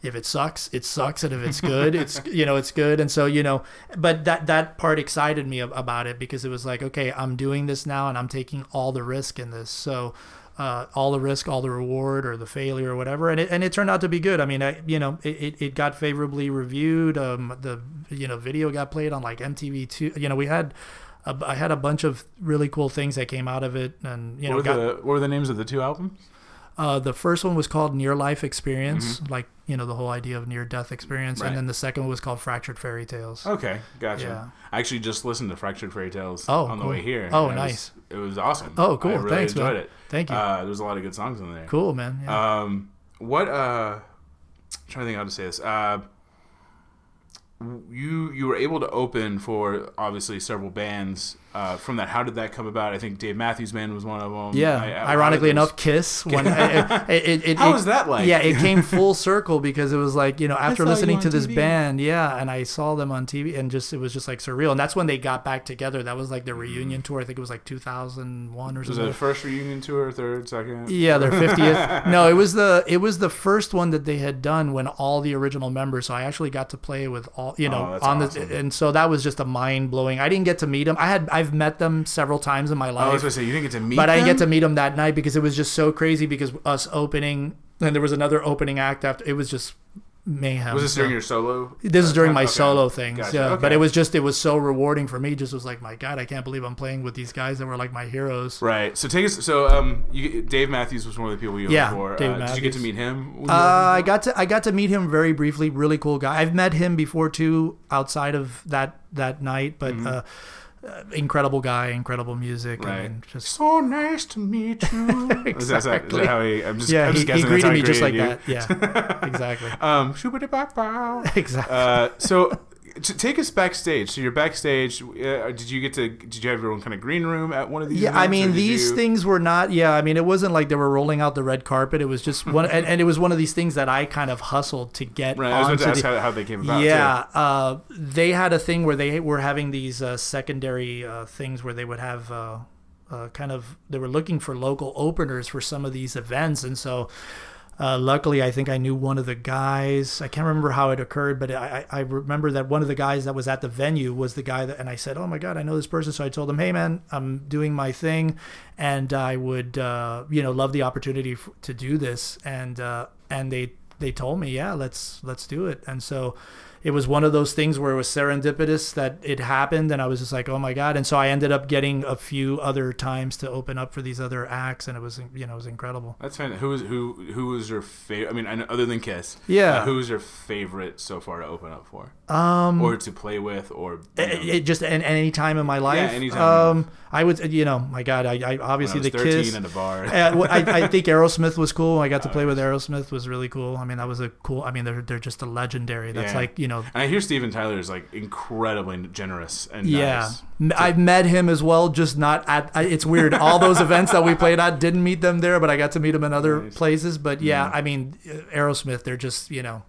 if it sucks it sucks and if it's good it's you know it's good and so you know but that that part excited me about it because it was like okay i'm doing this now and i'm taking all the risk in this so uh, all the risk, all the reward, or the failure, or whatever, and it and it turned out to be good. I mean, I, you know, it, it, got favorably reviewed. Um, the you know video got played on like MTV two. You know, we had, a, I had a bunch of really cool things that came out of it, and you know, what, were got, the, what were the names of the two albums? Uh, the first one was called Near Life Experience, like you know the whole idea of near death experience, Mm-hmm. Right. and then the second one was called Fractured Fairy Tales. Okay, gotcha. Yeah. I actually just listened to Fractured Fairy Tales Oh, on the way here. Oh, it nice. Was, it was awesome. Oh, cool. Thanks. I really Thanks, enjoyed man. it. Thank you. Uh, there's a lot of good songs in there. cool, man. Yeah. Um, what? Uh, I'm trying to think how to say this. Uh, you you were able to open for obviously several bands uh, from that. How did that come about? I think Dave Matthews Band was one of them. yeah. I- I- Ironically enough, Kiss. When it, it, it, How it- was that like? Yeah, it came full circle because it was like you know after listening to this TV. band, yeah, and I saw them on TV, and just it was just like surreal, and that's when they got back together. That was like the reunion tour. I think it was like 2001 or was it something. the first reunion tour, third, second? Yeah, their 50th. no, it was the it was the first one that they had done when all the original members. So I actually got to play with all you know Oh, on awesome. the and so that was just a mind blowing. I didn't get to meet them. I had I've met them several times in my life. I was to say you didn't get to meet, but I didn't get to meet them that night because it was just so crazy. Because us opening and there was another opening act after. It was just mayhem. Was this So- during your solo? this is during my Okay. solo things, Gotcha. yeah. But it was just it was so rewarding for me. Just was like, my God, I can't believe I'm playing with these guys that were like my heroes. Right. So take us. So um, you, Dave Matthews was one of the people you Yeah, for. Dave uh, Did you get to meet him? Uh, I got to I got to meet him very briefly. Really cool guy. I've met him before too, outside of that that night. But uh, uh, incredible guy, incredible music. Right. I mean, just So nice to meet you. Is, that, is, that, is that how he? I'm just. yeah, I'm he, just he guessing how greeted me just like you. that. Yeah, exactly, Um, exactly. uh, so to take us backstage. So you're backstage. Uh, did you get to? Did you have your own kind of green room at one of these? Yeah, I mean these you- things were not. Yeah, I mean it wasn't like they were rolling out the red carpet. It was just one, and, and it was one of these things that I kind of hustled to get Right. I was about to ask the, how, how they came about. yeah, uh, they had a thing where they were having these uh, secondary uh, things where they would have uh, uh, kind of they were looking for local openers for some of these events, and so. Uh, luckily, I think I knew one of the guys. I can't remember how it occurred, but I, I remember that one of the guys that was at the venue was the guy that, and I said, "Oh my God, I know this person." So I told him, "Hey, man, I'm doing my thing, and I would, uh, you know, love the opportunity f- to do this." And uh, and they they told me, "Yeah, let's let's do it." And so it was one of those things where it was serendipitous that it happened, and I was just like, "Oh my God!" And so I ended up getting a few other times to open up for these other acts, and it was you know it was incredible. That's fine. Who was who? Who was your favorite? I mean, other than Kiss, Yeah. uh, who was your favorite so far to open up for, Um, or to play with, or it, it just at any time in my life. any time in your Um, I would, you know, my God, I, I obviously I the 13 Kiss. in a bar. Uh, I, I think Aerosmith was cool. I got to play with Aerosmith was really cool. I mean, that was a cool. I mean, they're they're just a legendary. That's Yeah. like you know, and I hear Steven Tyler is like incredibly generous and yeah. nice. I've met him as well, just not at. I, it's weird. All those events that we played at didn't meet them there, but I got to meet him in other Nice. places. But yeah, I mean, uh, Aerosmith. They're just you know,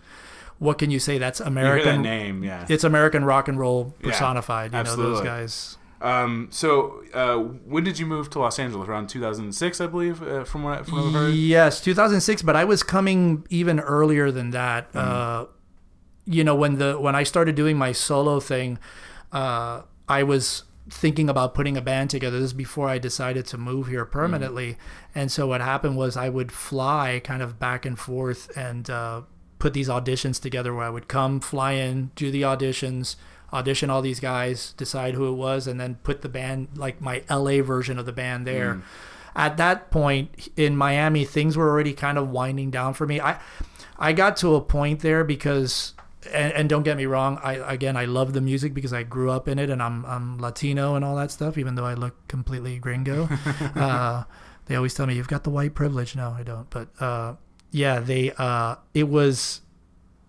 what can you say? That's hear that American. name, yeah. It's American rock and roll Yeah, personified. you know those guys. Um, so uh, when did you move to Los Angeles? Around 2006, I believe, uh, from what, I- from what I've heard. Yes, 2006, but I was coming even earlier than that. Mm-hmm. Uh, you know, when the when I started doing my solo thing, uh, I was thinking about putting a band together. This is before I decided to move here permanently. And so what happened was I would fly kind of back and forth and uh, put these auditions together where I would come, fly in, do the auditions, audition all these guys, decide who it was, and then put the band, like my LA version of the band there. At that point in Miami, things were already kind of winding down for me. I, I got to a point there because and, and don't get me wrong i again i love the music because i grew up in it and i'm i'm latino and all that stuff even though i look completely gringo. Uh, they always tell me you've got the white privilege. No i don't. But uh, yeah they uh, it was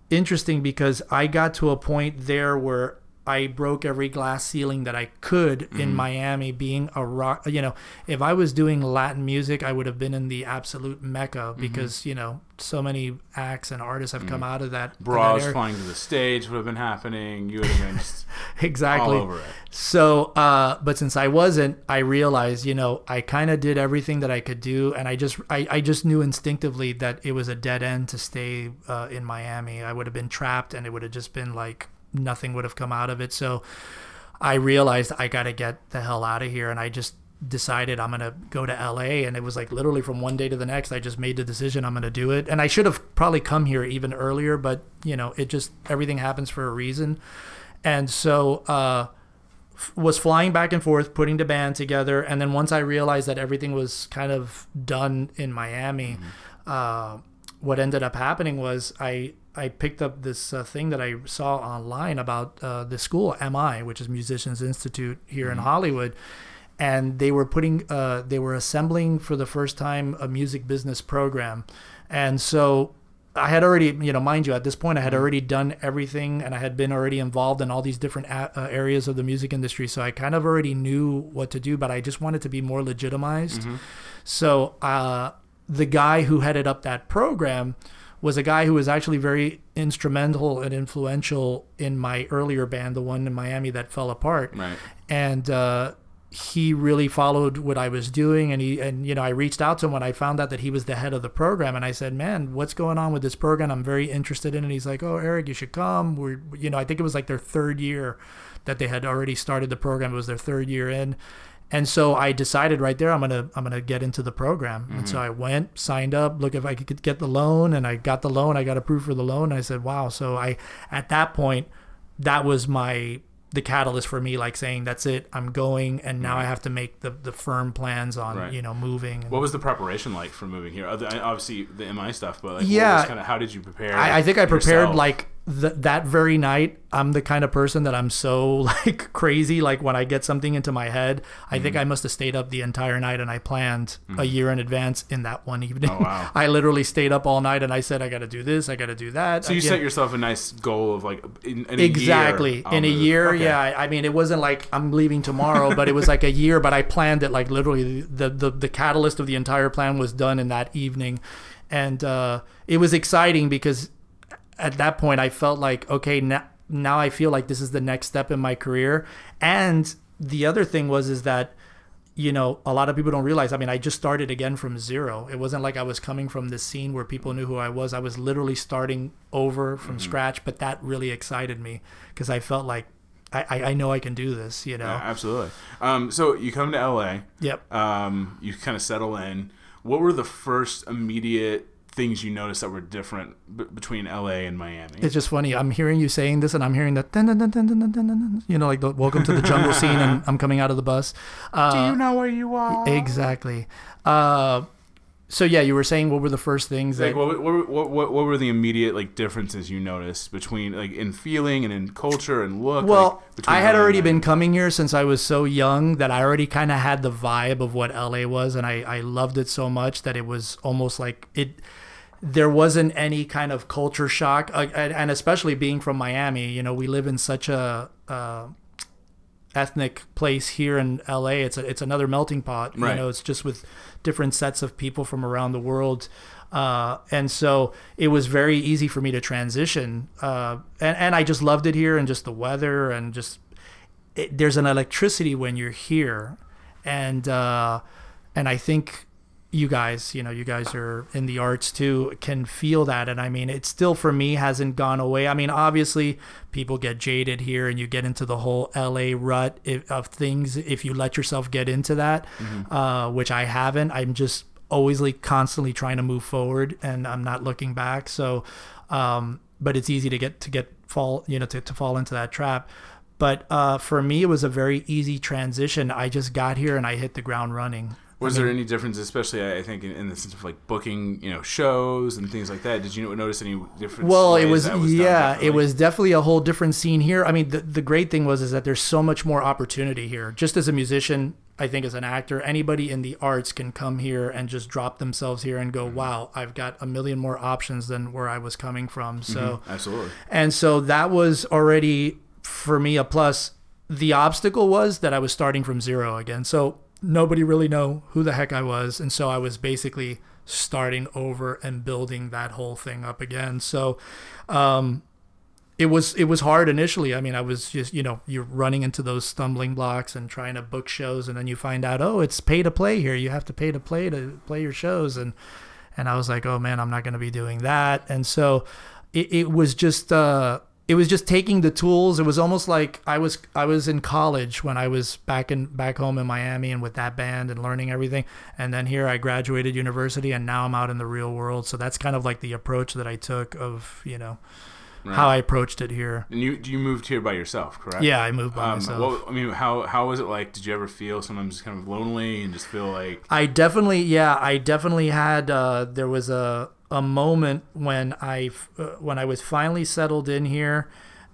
interesting because i got to a point there where I broke every glass ceiling that I could in Miami being a rock you know if I was doing Latin music I would have been in the absolute mecca because you know so many acts and artists have come out of that, that Bras area. flying to the stage would have been happening. You would have been just exactly all over it. so, uh, but since I wasn't, I realized, you know, I kind of did everything that I could do, and I just, I, I just knew instinctively that it was a dead end to stay uh, in Miami. I would have been trapped, and it would have just been like nothing would have come out of it. So, I realized I got to get the hell out of here, and I just decided I'm gonna go to LA, and it was like literally from one day to the next. I just made the decision I'm gonna do it, and I should have probably come here even earlier, but you know, it just everything happens for a reason, and so. uh was flying back and forth, putting the band together, and then once I realized that everything was kind of done in Miami, uh, what ended up happening was I I picked up this uh, thing that I saw online about uh, the school MI, which is Musicians Institute here Mm-hmm. in Hollywood, and they were putting uh, they were assembling for the first time a music business program, and so. I had already, you know, mind you, at this point, I had already done everything, and I had been already involved in all these different a- uh, areas of the music industry. So I kind of already knew what to do, but I just wanted to be more legitimized. So uh, the guy who headed up that program was a guy who was actually very instrumental and influential in my earlier band, the one in Miami that fell apart. Right. And uh, he really followed what I was doing, and he and you know I reached out to him when I found out that he was the head of the program, and I said, "Man, what's going on with this program? I'm very interested in it." And he's like, "Oh, Eric, you should come." We're you know I think it was like their third year that they had already started the program. It was their third year in. And so I decided right there I'm gonna I'm gonna get into the program. And so mm-hmm. I went, signed up, look if I could get the loan, and I got the loan. I got approved for the loan. And I said, wow. So I at that point, that was my the catalyst for me, like saying that's it, I'm going, and now mm-hmm. I have to make the the firm plans on Right. you know moving. What was the preparation like for moving here? Obviously the MI stuff, but like, Yeah. kind of how did you prepare? I, I think I prepared yourself? like th- that very night. I'm the kind of person that I'm so like crazy. Like when I get something into my head, I Mm-hmm. think I must have stayed up the entire night and I planned a year in advance in that one evening. Oh, wow. I literally stayed up all night and I said, I got to do this, I got to do that. So you set yourself a nice goal of like in, in exactly year, in a year Okay. yeah I, I mean it wasn't like i'm leaving tomorrow but it was like a year but i planned it like literally the, the the catalyst of the entire plan was done in that evening and uh it was exciting because at that point i felt like okay now now i feel like this is the next step in my career and the other thing was is that you know, a lot of people don't realize. I mean, I just started again from zero. It wasn't like I was coming from this scene where people knew who I was. I was literally starting over from scratch, but that really excited me because I felt like I, I, I know I can do this, you know? Yeah, absolutely. Um, so you come to LA. Yep. Um, you kind of settle in. What were the first immediate things you noticed that were different b- between LA and Miami? It's just funny. I'm hearing you saying this, and I'm hearing that, dun, dun, dun, you know, like the welcome to the jungle scene, and I'm coming out of the bus. Uh, Do you know where you are? Exactly. Uh, so yeah, you were saying what were the first things that, like what, what, what, what, were the immediate like differences you noticed between like in feeling and in culture and look? Well, like, I had LA already been coming here since I was so young that I already kind of had the vibe of what LA was, and I I loved it so much that it was almost like it there wasn't any kind of culture shock, uh, and, and especially being from Miami, you know, we live in such a uh, ethnic place here in LA. It's a, it's another melting pot. Right. You know, it's just with different sets of people from around the world. Uh, and so it was very easy for me to transition. Uh, and, and I just loved it here and just the weather and just it, there's an electricity when you're here. And, uh, and I think you guys, you know, you guys are in the arts too, can feel that. And I mean, it still for me hasn't gone away. I mean, obviously, people get jaded here, and you get into the whole LA rut of things if you let yourself get into that, uh, which I haven't. I'm just always like constantly trying to move forward, and I'm not looking back. So, um, but it's easy to get to get fall, you know, to, to fall into that trap. But uh, for me, it was a very easy transition. I just got here and I hit the ground running. Was there any difference, especially I think in, in the sense of like booking, you know, shows and things like that? Did you notice any difference? Well, it ways was, yeah, it was definitely a whole different scene here. I mean, the, the great thing was is that there's so much more opportunity here. Just as a musician, I think as an actor, anybody in the arts can come here and just drop themselves here and go, Mm-hmm. "Wow, I've got a million more options than where I was coming from." So, absolutely. and so that was already for me a plus. The obstacle was that I was starting from zero again. So nobody really know who the heck I was, and so I was basically starting over and building that whole thing up again. So um, it was it was hard initially. I mean, I was just you know you're running into those stumbling blocks and trying to book shows, and then you find out oh it's pay to play here. You have to pay to play to play your shows, and and I was like oh man I'm not going to be doing that, and so it, it was just. Uh, it was just taking the tools. It was almost like I was I was in college when I was back in back home in Miami and with that band and learning everything. And then here I graduated university and now I'm out in the real world. So that's kind of like the approach that I took of you know how I approached it here. And you you moved here by yourself, correct? Yeah, I moved by Um, myself. what, I mean, how how was it like? Did you ever feel sometimes just kind of lonely and just feel like I definitely, yeah, I definitely had. Uh, there was a a moment when I uh, when I was finally settled in here,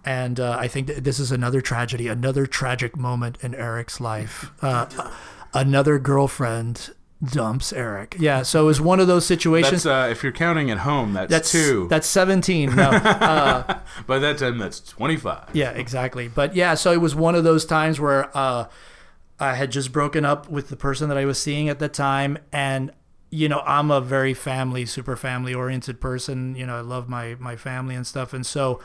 and uh, I think that this is another tragedy, another tragic moment in Eric's life. Uh, another girlfriend dumps Eric. Yeah, so it was one of those situations. that's uh, if you're counting at home, that's, That's two. That's seventeen. No, uh, by that time, that's twenty five. yeah, exactly. But yeah, so it was one of those times where uh, I had just broken up with the person that I was seeing at the time, and you know, I'm a very family, super family oriented person. You know, I love my my family and stuff, and so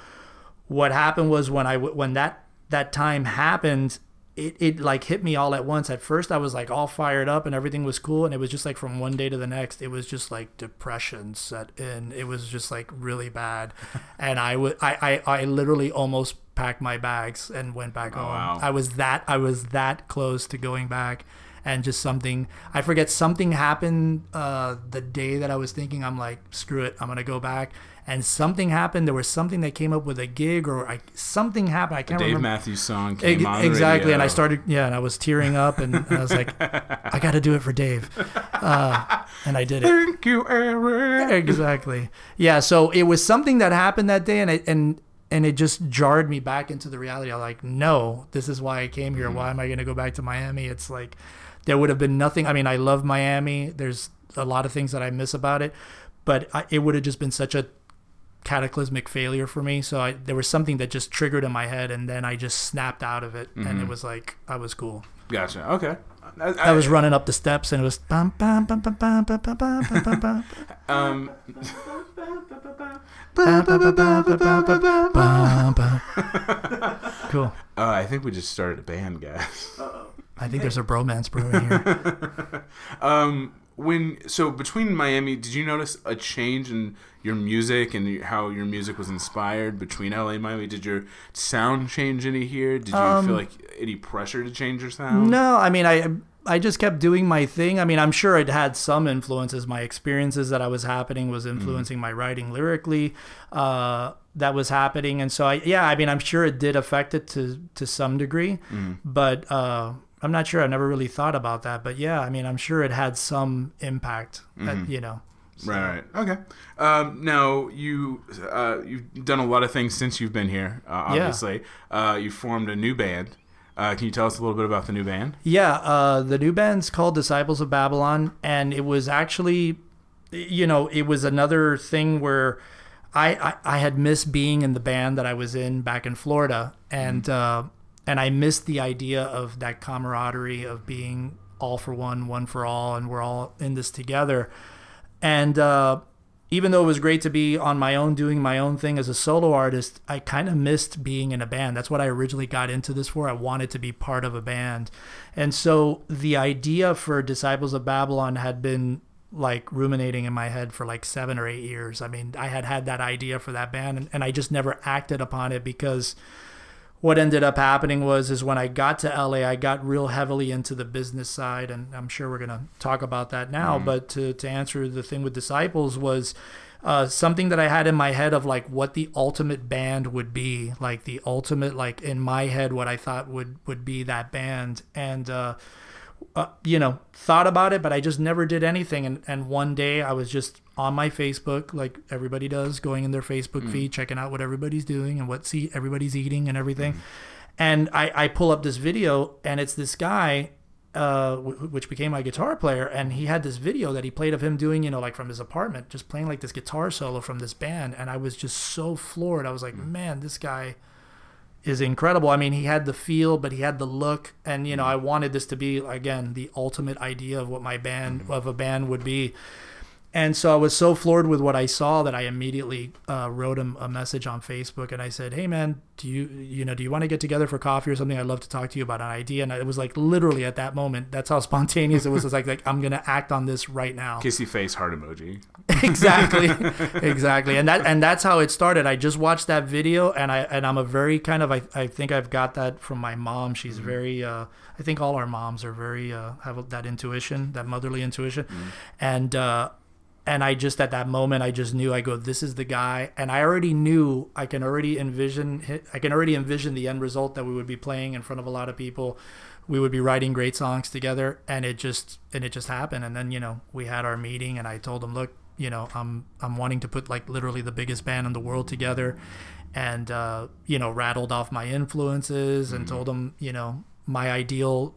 what happened was when i when that that time happened. It, it like hit me all at once. At first, I was like all fired up and everything was cool, and it was just like from one day to the next, it was just like depression set in. It was just like really bad, and I would I, I I literally almost packed my bags and went back oh, home. wow. I was that I was that close to going back, and just something I forget something happened uh, the day that I was thinking I'm like screw it I'm gonna go back, and something happened. There was something that came up with a gig or I, something happened. I can't Dave remember. Dave Matthews song came the exactly, and I started, yeah, and I was tearing up, and, and I was like, I got to do it for Dave, uh, and I did it. Thank you, Eric. Exactly, yeah. So it was something that happened that day, and it, and and it just jarred me back into the reality. I'm like, no, this is why I came here. Why am I going to go back to Miami? It's like there would have been nothing. I mean, I love Miami. There's a lot of things that I miss about it, but I, it would have just been such a cataclysmic failure for me. So I, there was something that just triggered in my head, and then I just snapped out of it, mm-hmm. and it was like I was cool. Gotcha. Okay. I, I, I was running up the steps, and it was. um. cool. I think we just started a band, guys. I think there's a bromance brewing here. Um, when so between Miami, did you notice a change in your music and how your music was inspired between LA and Miami? Did your sound change any here? Did you feel like any pressure to change your sound? Um, No, I mean I I just kept doing my thing. I mean, I'm sure it had some influences. My experiences that I was happening was influencing my writing lyrically. Uh, that was happening, and so I yeah, I mean, I'm sure it did affect it to to some degree, but uh, I'm not sure. I never really thought about that, but yeah, I mean, I'm sure it had some impact. That, you know. Right, right. Okay. Um, now you uh, you've done a lot of things since you've been here. Uh, Yeah. obviously, uh, you formed a new band. Uh, can you tell us a little bit about the new band? Yeah, uh, the new band's called Disciples of Babylon, and it was actually, you know, it was another thing where I I, I had missed being in the band that I was in back in Florida, and uh, and I missed the idea of that camaraderie of being all for one, one for all, and we're all in this together. And uh, even though it was great to be on my own doing my own thing as a solo artist, I kind of missed being in a band. That's what I originally got into this for. I wanted to be part of a band. And so the idea for Disciples of Babylon had been like ruminating in my head for like seven or eight years. I mean, I had had that idea for that band and, and I just never acted upon it because what ended up happening was is when I got to LA, I got real heavily into the business side, and I'm sure we're gonna talk about that now. But to to answer the thing with disciples was uh, something that I had in my head of like what the ultimate band would be, like the ultimate like in my head what I thought would would be that band, and uh, uh, you know, thought about it, but I just never did anything. And, and one day I was just on my Facebook, like everybody does, going in their Facebook feed, checking out what everybody's doing and what see everybody's eating and everything. And I, I pull up this video, and it's this guy, uh, w- which became my guitar player, and he had this video that he played of him doing, you know, like from his apartment, just playing like this guitar solo from this band. And I was just so floored. I was like, man, this guy is incredible. I mean, he had the feel, but he had the look, and you know, mm. I wanted this to be again the ultimate idea of what my band mm-hmm. of a band would be. And so I was so floored with what I saw that I immediately uh, wrote him a message on Facebook, and I said, "Hey, man, do you you know do you want to get together for coffee or something? I'd love to talk to you about an idea." And it was like literally at that moment, that's how spontaneous it was. It's like like I'm gonna act on this right now Kissy face heart emoji. exactly exactly and that and that's how it started i just watched that video and i and i'm a very kind of i, I think i've got that from my mom she's very uh i think all our moms are very uh have that intuition that motherly intuition and uh and I just at that moment I just knew I go this is the guy. And I already knew I can already envision I can already envision the end result that we would be playing in front of a lot of people. We would be writing great songs together and it just and it just happened. And then you know we had our meeting and I told him look you know I'm I'm wanting to put like literally the biggest band in the world together and uh, you know rattled off my influences and told him you know my ideal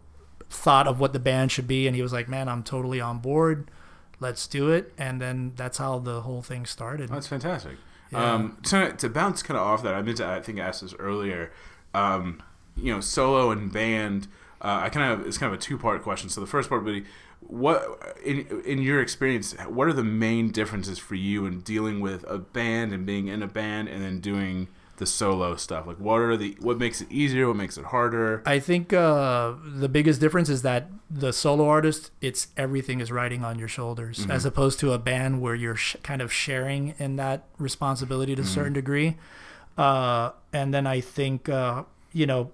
thought of what the band should be. And he was like man I'm totally on board let's do it and then that's how the whole thing started That's fantastic. Yeah. Um, to, to bounce kind of off that, I meant to, I think, I asked this earlier. Um, you know, solo and band. Uh, I kind of it's kind of a two part question. So the first part would be, what in in your experience, what are the main differences for you in dealing with a band and being in a band and then doing the solo stuff? Like, what are the what makes it easier? What makes it harder? I think uh, the biggest difference is that the solo artist, it's everything is riding on your shoulders, as opposed to a band where you're sh- kind of sharing in that responsibility to a certain degree. Uh, and then I think, uh, you know,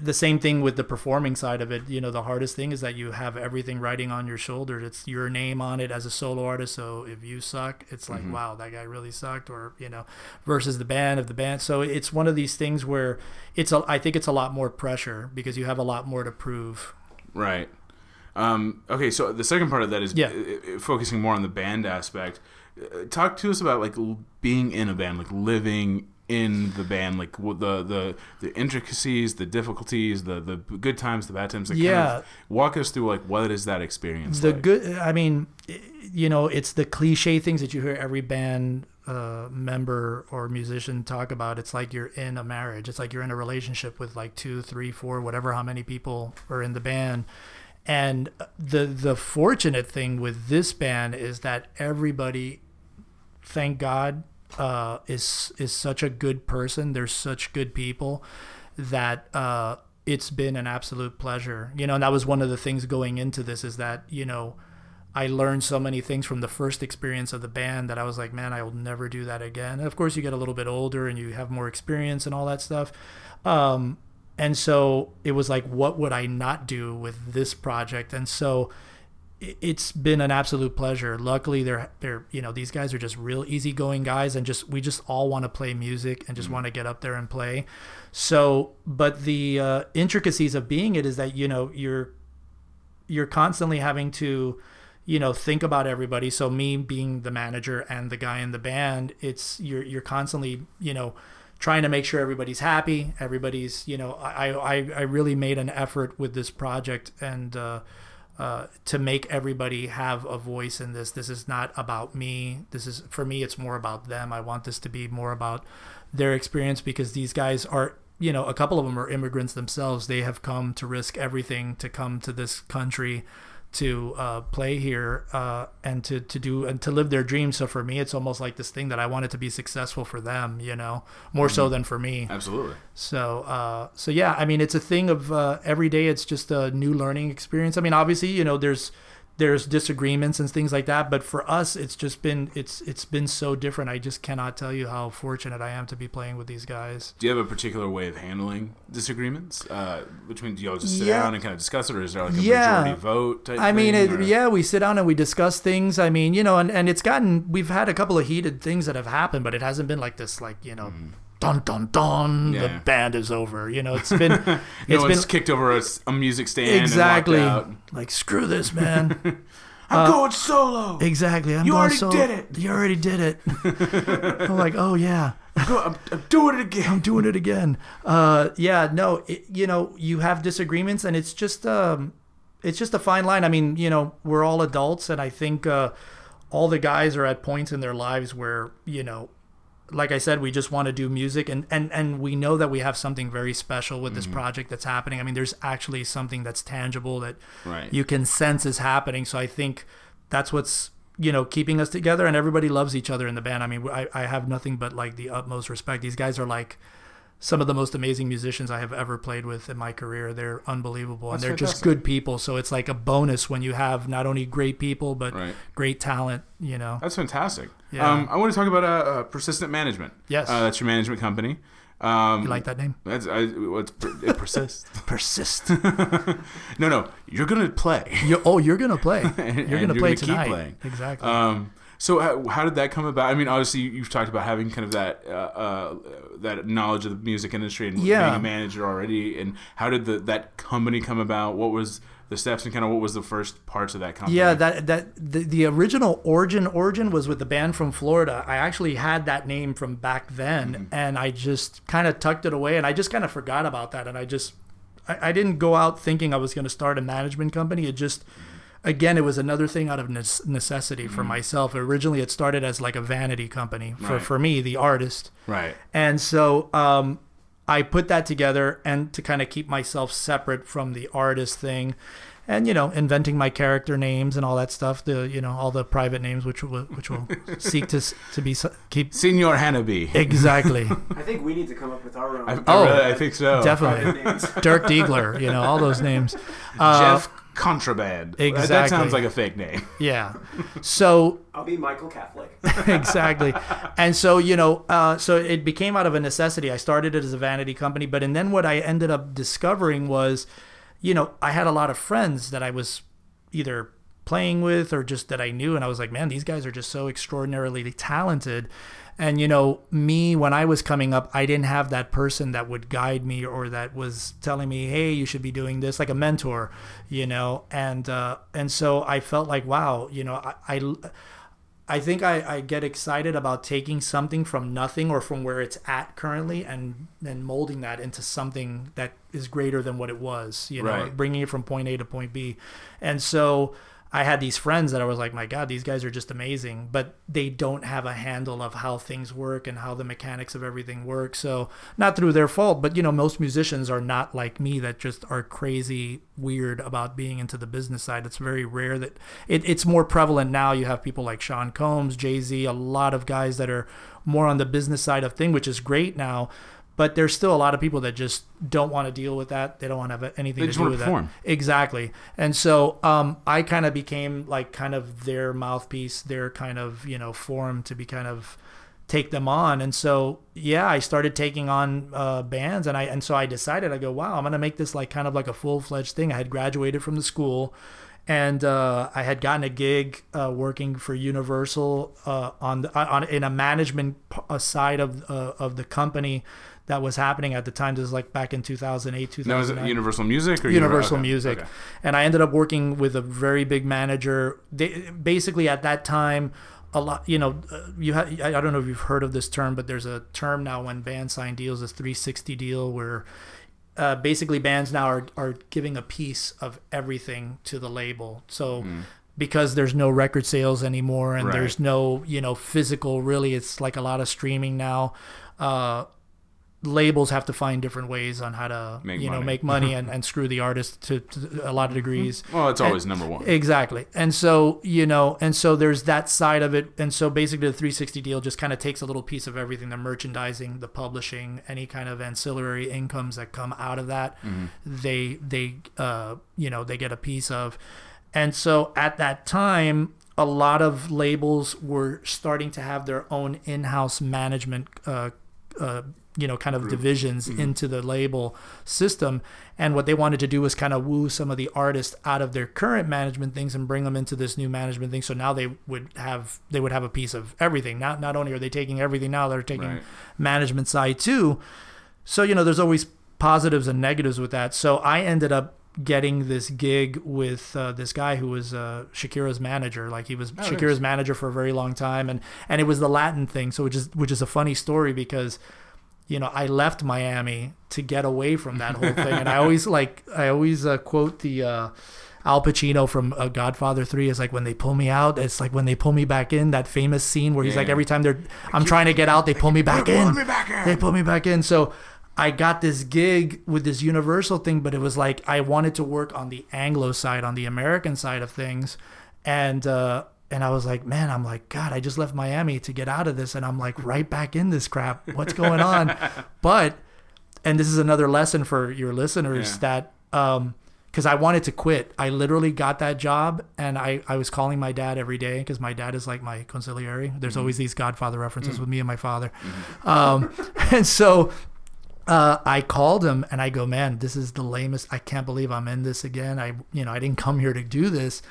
the same thing with the performing side of it. You know, the hardest thing is that you have everything riding on your shoulders. It's your name on it as a solo artist. So if you suck, it's like, wow, that guy really sucked. Or you know, versus the band of the band. So it's one of these things where it's a. I think it's a lot more pressure because you have a lot more to prove. Right. Um, okay, so the second part of that is Yeah. uh, uh, focusing more on the band aspect. Uh, talk to us about like being in a band, like living in the band, like the the the intricacies, the difficulties, the the good times, the bad times. Like kind Yeah. of walk us through like what is that experience? the like? good i mean you know it's the cliche things that you hear every band uh, member or musician talk about it's like you're in a marriage it's like you're in a relationship with like two three four whatever how many people are in the band and the the fortunate thing with this band is that everybody thank god uh, is is such a good person they're such good people that uh, it's been an absolute pleasure. You know, and that was one of the things going into this is that, you know, I learned so many things from the first experience of the band that I was like, man, I will never do that again. And of course, you get a little bit older and you have more experience and all that stuff. Um, and so it was like, what would I not do with this project? And so it's been an absolute pleasure. Luckily, they're they're you know these guys are just real easygoing guys, and just we just all want to play music and just want to get up there and play. So, but the uh, intricacies of being it is that you know you're you're constantly having to you know think about everybody so me being the manager and the guy in the band it's you're you're constantly you know trying to make sure everybody's happy everybody's you know i i i really made an effort with this project and uh uh, to make everybody have a voice in this. This is not about me. This is for me. It's more about them. I want this to be more about their experience because these guys are, you know, a couple of them are immigrants themselves. They have come to risk everything to come to this country to uh, play here uh, and to, to do and to live their dreams. So for me, it's almost like this thing that I wanted to be successful for them, you know, more so than for me. Absolutely. So, uh, so yeah, I mean, it's a thing of uh, every day. It's just a new learning experience. I mean, obviously, you know, there's there's disagreements and things like that, but for us, it's just been it's it's been so different. I just cannot tell you how fortunate I am to be playing with these guys. Do you have a particular way of handling disagreements uh, between? Do y'all just sit Yeah. down and kind of discuss it, or is there like a Yeah. majority vote? Type I mean, thing, it, yeah, we sit down and we discuss things. I mean, you know, and, and it's gotten, we've had a couple of heated things that have happened, but it hasn't been like this, like, you know, dun dun dun, the Mm-hmm. Band is over. You know, it's been, No it's been one's kicked over a music stand. exactly And out. like, screw this, man. I'm going solo. exactly. I'm You going already so- did it. You already did it. I'm like, oh, yeah. I'm, I'm doing it again. I'm doing it again. Uh, yeah, no, it, you know, you have disagreements, and it's just, um, it's just a fine line. I mean, you know, we're all adults, and I think uh, all the guys are at points in their lives where, you know, like I said, we just want to do music, and and and we know that we have something very special with this mm-hmm. project that's happening. I mean, there's actually something that's tangible that Right. you can sense is happening. So I think that's what's you know keeping us together, and everybody loves each other in the band. I mean, I, I have nothing but like the utmost respect. These guys are like some of the most amazing musicians I have ever played with in my career. They're unbelievable, That's and they're just good people. So it's like a bonus when you have not only great people but Right. great talent. You know. That's fantastic. Yeah. Um, I want to talk about uh, uh, persistent management. Yes. Uh, that's your management company. Um, You like that name? That's I, it's, it persists. Persist. no, no, you're gonna play. you oh, you're gonna play. You're gonna you're play gonna keep tonight. playing. Exactly. Um, so how, how did that come about? I mean, obviously you've talked about having kind of that uh, uh, that knowledge of the music industry and Yeah. being a manager already. And how did the that company come about? What was the steps and kind of what was the first parts of that company? Yeah, that that the, the original origin origin was with the band from Florida. I actually had that name from back then, Mm-hmm. and I just kind of tucked it away, and I just kind of forgot about that, and I just I, I didn't go out thinking I was going to start a management company. It just again, it was another thing out of necessity for myself. Originally, it started as like a vanity company for. Right. for me, the artist. right. And so um, I put that together and to kind of keep myself separate from the artist thing. And you know, inventing my character names and all that stuff. The you know all the private names, which will which will seek to to be keep Senor Hanabi. exactly. I think we need to come up with our own. I, I Oh, really- I think so. Definitely. Dirk Diggler. You know all those names. Uh, Jeff Contraband. That- That sounds like a fake name. Yeah. So I'll be Michael Catholic. exactly. And so, you know, uh, so it became out of a necessity. I started it as a vanity company, but and then what I ended up discovering was, you know, I had a lot of friends that I was either playing with or just that I knew, and I was like, man, these guys are just so extraordinarily talented. And you know, me when I was coming up, I didn't have that person that would guide me or that was telling me, "Hey, you should be doing this," like a mentor, you know. And uh, and so I felt like, wow, you know, I, I I think I, I get excited about taking something from nothing or from where it's at currently and and molding that into something that is greater than what it was, you know, Right. bringing it from point A to point B. And so I had these friends that I was like, my God, these guys are just amazing, but they don't have a handle of how things work and how the mechanics of everything work. So not through their fault, but you know, most musicians are not like me that just are crazy weird about being into the business side. It's very rare that it, it's more prevalent now. You have people like Sean Combs, Jay Z, a lot of guys that are more on the business side of thing, which is great now. But there's still a lot of people that just don't want to deal with that. They don't want to have anything They to do with perform. that. Exactly. And so um, I kind of became like kind of their mouthpiece, their kind of, you know, forum to be kind of take them on. And so, yeah, I started taking on uh, bands and I, and so I decided, I go, wow, I'm going to make this like kind of like a full fledged thing. I had graduated from the school and uh, I had gotten a gig uh, working for Universal uh, on the, on in a management side of uh, of the company that was happening at the time. This was like back in 2008, Now is 2009. it Universal Music or Universal okay, Music, okay. and I ended up working with a very big manager. They, basically, at that time, a lot. You know, uh, you ha- I don't know if you've heard of this term, but there's a term now when bands sign deals, a 360 deal, where uh, basically bands now are are giving a piece of everything to the label. So. Because there's no record sales anymore, and. Right. there's no, you know, physical. Really, it's like a lot of streaming now. Uh, labels have to find different ways on how to Make you know money. make money and, and screw the artist to, to a lot of degrees. Well, it's And- always number one. exactly. And so you know and so there's that side of it. And so basically the 360 deal just kind of takes a little piece of everything the merchandising the publishing any kind of ancillary incomes that come out of that they they uh you know they get a piece of. And so at that time a lot of labels were starting to have their own in-house management uh, uh, you know, kind of divisions into the label system. And what they wanted to do was kind of woo some of the artists out of their current management things and bring them into this new management thing. So now they would have they would have a piece of everything. Not not only are they taking everything now, they're taking Right. management side too. So you know, there's always positives and negatives with that. So I ended up getting this gig with uh, this guy who was uh, Shakira's manager. Like he was Oh, nice. Shakira's manager for a very long time, and and it was the Latin thing. So which is which is a funny story because you know I left Miami to get away from that whole thing, and I always like I always uh, quote the. Uh, Al Pacino from uh, Godfather 3 is like when they pull me out, it's like when they pull me back in, that famous scene where he's like every time they're I'm trying to get out, they pull me back in. me back in. They pull me back in. So I got this gig with this Universal thing, but it was like I wanted to work on the Anglo side, on the American side of things, and uh, and I was like, man, I'm like, God, I just left Miami to get out of this, and I'm like right back in this crap. What's going on? but and this is another lesson for your listeners Yeah. that um because I wanted to quit. I literally got that job and I, I was calling my dad every day because my dad is like my consigliere. There's always these Godfather references with me and my father. Um, and so uh, I called him and I go, man, this is the lamest. I can't believe I'm in this again. I, you know, I didn't come here to do this.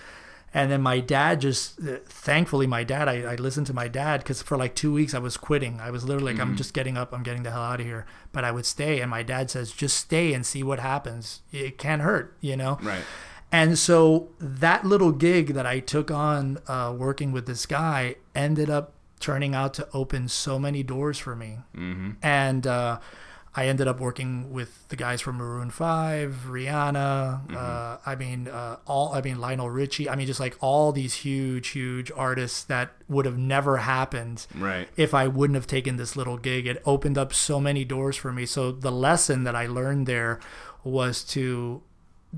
And then my dad just, uh, thankfully, my dad, I, I listened to my dad because for like two weeks I was quitting. I was literally like, I'm just getting up, I'm getting the hell out of here. But I would stay. And my dad says, just stay and see what happens. It can't hurt, you know? Right. And so that little gig that I took on uh, working with this guy ended up turning out to open so many doors for me. Mm-hmm. And uh, I ended up working with the guys from Maroon Five, Rihanna. Uh, I mean, uh, all I mean Lionel Richie. I mean, just like all these huge, huge artists that would have never happened Right. if I wouldn't have taken this little gig. It opened up so many doors for me. So the lesson that I learned there was to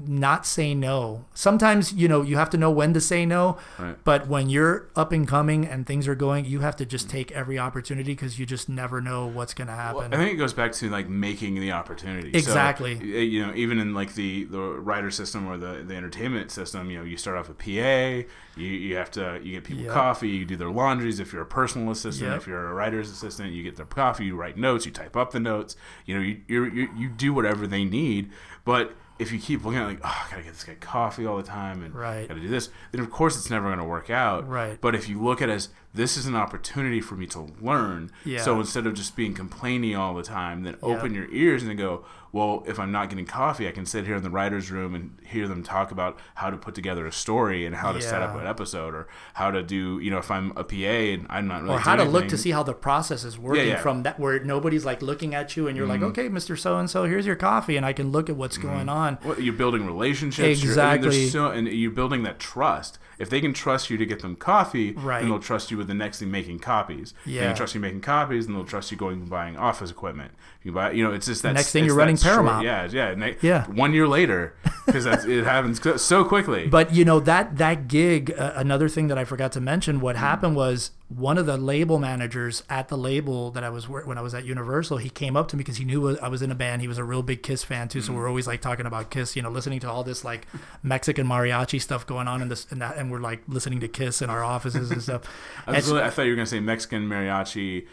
not say no. Sometimes, you know, you have to know when to say no, Right. but when you're up and coming and things are going, you have to just take every opportunity because you just never know what's going to happen. I think it goes back to like making the opportunity. Exactly. y- you know, even in like the the writer system or the the entertainment system, you know, you start off with PA. You you have to you get people Yep. coffee. You do their laundries. If you're a personal assistant, Yep. if you're a writer's assistant, you get their coffee. You write notes. You type up the notes. You know, you you you, you do whatever they need, but if you keep looking at like, oh, I gotta get this guy coffee all the time and Right. gotta do this, then of course it's never gonna work out. Right. But if you look at it as this is an opportunity for me to learn, Yeah. so instead of just being complaining all the time, then open your ears and go, well, if I'm not getting coffee, I can sit here in the writer's room and hear them talk about how to put together a story and how to set up an episode or how to do, you know, if I'm a PA and I'm not really or how to doing look to see how the process is working yeah. from that where nobody's like looking at you and you're Mm-hmm. like okay mr so and so here's your coffee and i can look at what's going on What, you're building relationships. You're, I mean, Exactly. so, and you're building that trust. If they can trust you to get them coffee, Right. then they'll trust you with the next thing making copies. If they Yeah. can trust you making copies, and they'll trust you going and buying office equipment. You buy, you know, it's just that Next thing you're running short- Paramount. yeah, yeah, Yeah. One year later, because it happens so quickly. but you know that that gig uh, another thing that i forgot to mention Mm. what happened was one of the label managers at the label that i was when i was at universal he came up to me because he knew i was in a band. He was a real big kiss fan too. So Mm. we're always like talking about kiss you know listening to all this like mexican mariachi stuff going on in this and that and we're like listening to kiss in our offices and stuff. I, And- really- I thought you were gonna say Mexican mariachi,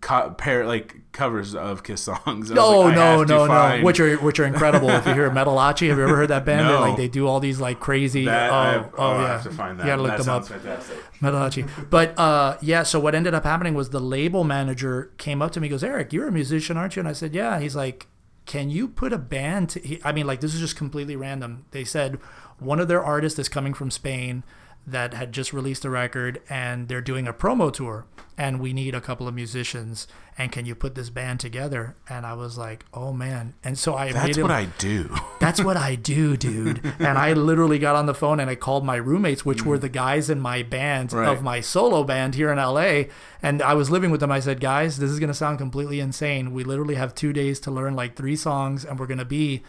co- pair like covers of Kiss songs. I No, like, I no, no, no. find Which are which are incredible. if you hear Metalachi, have you ever heard that band? They, No. like they do all these like crazy. that. oh, I have, oh, I yeah. have to find that. You gotta look that them up. fantastic. Metalachi. But uh, yeah, so what ended up happening was the label manager came up to me, and goes, Eric, you're a musician, aren't you? And I said, yeah. He's like, can you put a band? To, I mean, like this is just completely random. They said one of their artists is coming from Spain that had just released a record and they're doing a promo tour and we need a couple of musicians and can you put this band together and i was like oh man and so i That's what I do. that's what I do, dude. And I literally got on the phone and I called my roommates, which were the guys in my band Right. of my solo band here in LA. And I was living with them. I said, guys, this is going to sound completely insane. We literally have two days to learn like three songs, and we're going to be.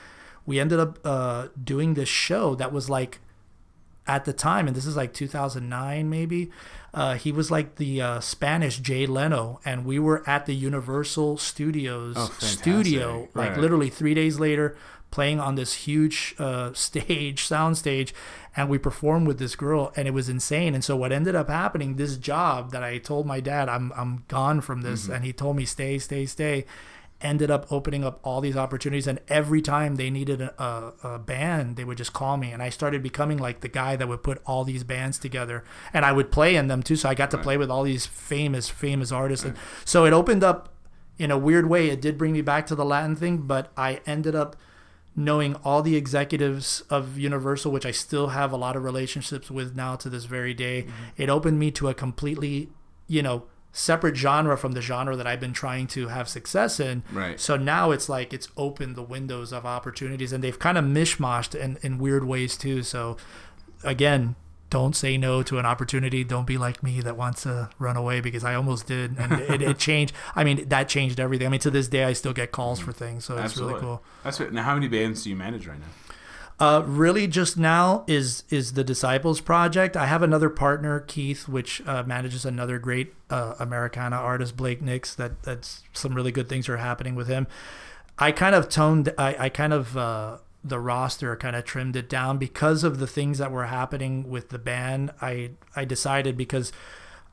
We ended up uh, doing this show that was like at the time, and this is like 2009 maybe. Uh, he was like the uh, Spanish Jay Leno, and we were at the Universal Studios Oh, studio, like Right. literally three days later, playing on this huge uh, stage, sound stage, and we performed with this girl, and it was insane. And so what ended up happening, this job that I told my dad, I'm I'm gone from this, Mm-hmm. and he told me stay, stay, stay. Ended up opening up all these opportunities, and every time they needed a, a, band, they would just call me, and I started becoming like the guy that would put all these bands together, and I would play in them too. So I got to play with all these famous, famous artists, and so it opened up in a weird way. It did bring me back to the Latin thing, but I ended up knowing all the executives of Universal, which I still have a lot of relationships with now to this very day. Mm-hmm. It opened me to a completely, you know, separate genre from the genre that I've been trying to have success in. Right. So now it's like it's opened the windows of opportunities and they've kind of mishmashed in, in weird ways too. So again, don't say no to an opportunity. Don't be like me that wants to run away because I almost did. And it, it changed. I mean, that changed everything. I mean, to this day, I still get calls for things. So it's Absolutely. really cool. That's what, now. How many bands do you manage right now? Uh, really, just now is is the Disciples project. I have another partner, Keith, which uh, manages another great uh, Americana artist, Blake Nix. That that's some really good things are happening with him. I kind of toned. I, I kind of uh, the roster kind of trimmed it down because of the things that were happening with the band. I I decided because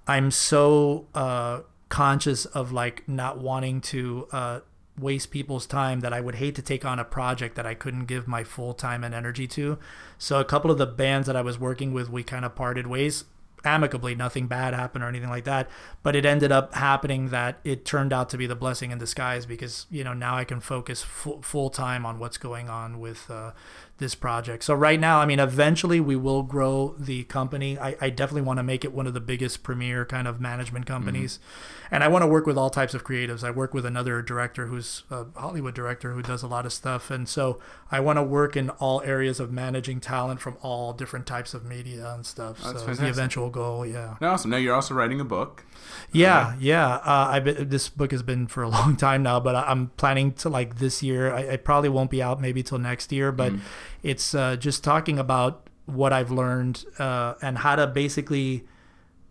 I'm so uh, conscious of like not wanting to uh, waste people's time that I would hate to take on a project that I couldn't give my full time and energy to. So a couple of the bands that I was working with, we kind of parted ways amicably. Nothing bad happened or anything like that. But it ended up happening that it turned out to be the blessing in disguise because you know now I can focus full full time on what's going on with uh, this project. So right now, I mean, eventually we will grow the company. I, I definitely want to make it one of the biggest premier kind of management companies, mm-hmm. and I want to work with all types of creatives. I work with another director who's a Hollywood director who does a lot of stuff, and so I want to work in all areas of managing talent from all different types of media and stuff. That's so fantastic. the eventual goal, yeah. Awesome. Now you're also writing a book. Yeah, yeah. Uh, I this book has been for a long time now, but I'm planning to like this year. I, I probably won't be out maybe till next year, but mm. it's uh, just talking about what I've learned uh, and how to basically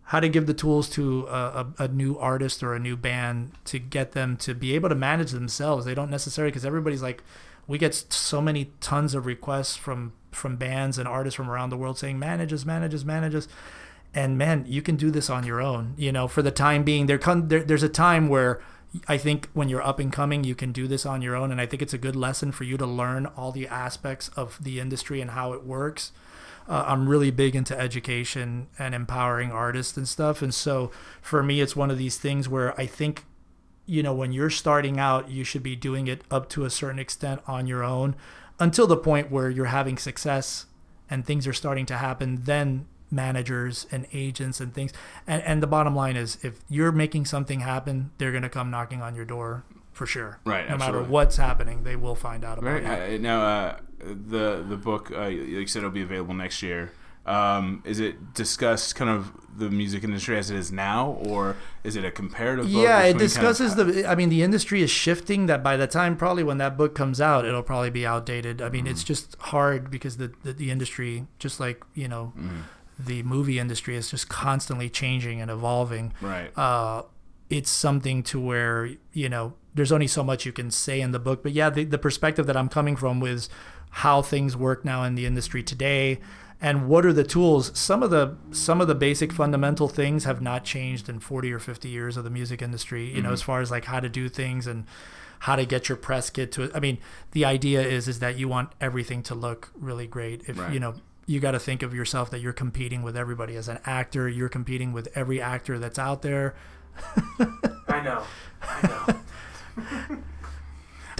how to give the tools to a, a, a, new artist or a new band to get them to be able to manage themselves. They don't necessarily because everybody's like, we get so many tons of requests from from bands and artists from around the world saying manages, manages, manages and man, you can do this on your own. You know, for the time being, there, come, there there's a time where I think when you're up and coming, you can do this on your own, and I think it's a good lesson for you to learn all the aspects of the industry and how it works. Uh, I'm really big into education and empowering artists and stuff, and so for me, it's one of these things where I think, you know, when you're starting out, you should be doing it up to a certain extent on your own, until the point where you're having success and things are starting to happen. Then managers and agents and things. And, and the bottom line is, if you're making something happen, they're going to come knocking on your door for sure. Right. No absolutely. matter what's happening, they will find out about right. it. now, uh, the the book, uh, like you said, it'll be available next year. Um, is it discussed kind of the music industry as it is now, or is it a comparative? Yeah, it discusses kind of... the. I mean, the industry is shifting. That by the time probably when that book comes out, it'll probably be outdated. I mean, mm. it's just hard because the, the, the industry, just like you know. Mm the movie industry is just constantly changing and evolving. Right. Uh, it's something to where you know there's only so much you can say in the book, but yeah, the, the perspective that I'm coming from is how things work now in the industry today and what are the tools some of the some of the basic fundamental things have not changed in 40 or 50 years of the music industry you mm-hmm. know as far as like how to do things and how to get your press kit to i mean the idea is is that you want everything to look really great if right. you know you got to think of yourself that you're competing with everybody as an actor. You're competing with every actor that's out there. I know. I know.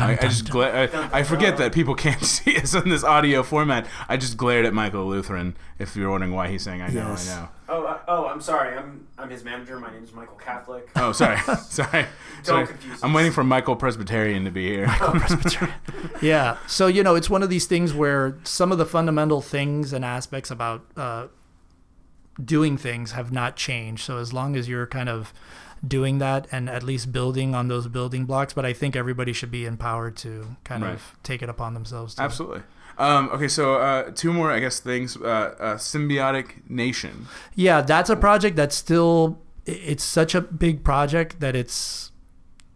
I, I, just gla- I, I, forget that people can't see us in this audio format. I just glared at Michael Lutheran. If you're wondering why he's saying "I know, yes. I know." Oh, uh, oh, I'm sorry. I'm I'm his manager. My name is Michael Catholic. Oh, sorry, sorry. Don't sorry. confuse. I'm waiting for Michael Presbyterian to be here. Michael Presbyterian. yeah. So you know, it's one of these things where some of the fundamental things and aspects about uh, doing things have not changed. So as long as you're kind of doing that and at least building on those building blocks. But I think everybody should be empowered to kind right. of take it upon themselves. To. Absolutely. Um, okay, so uh, two more, I guess, things. Uh, uh, Symbiotic Nation. Yeah, that's a project that's still. It's such a big project that it's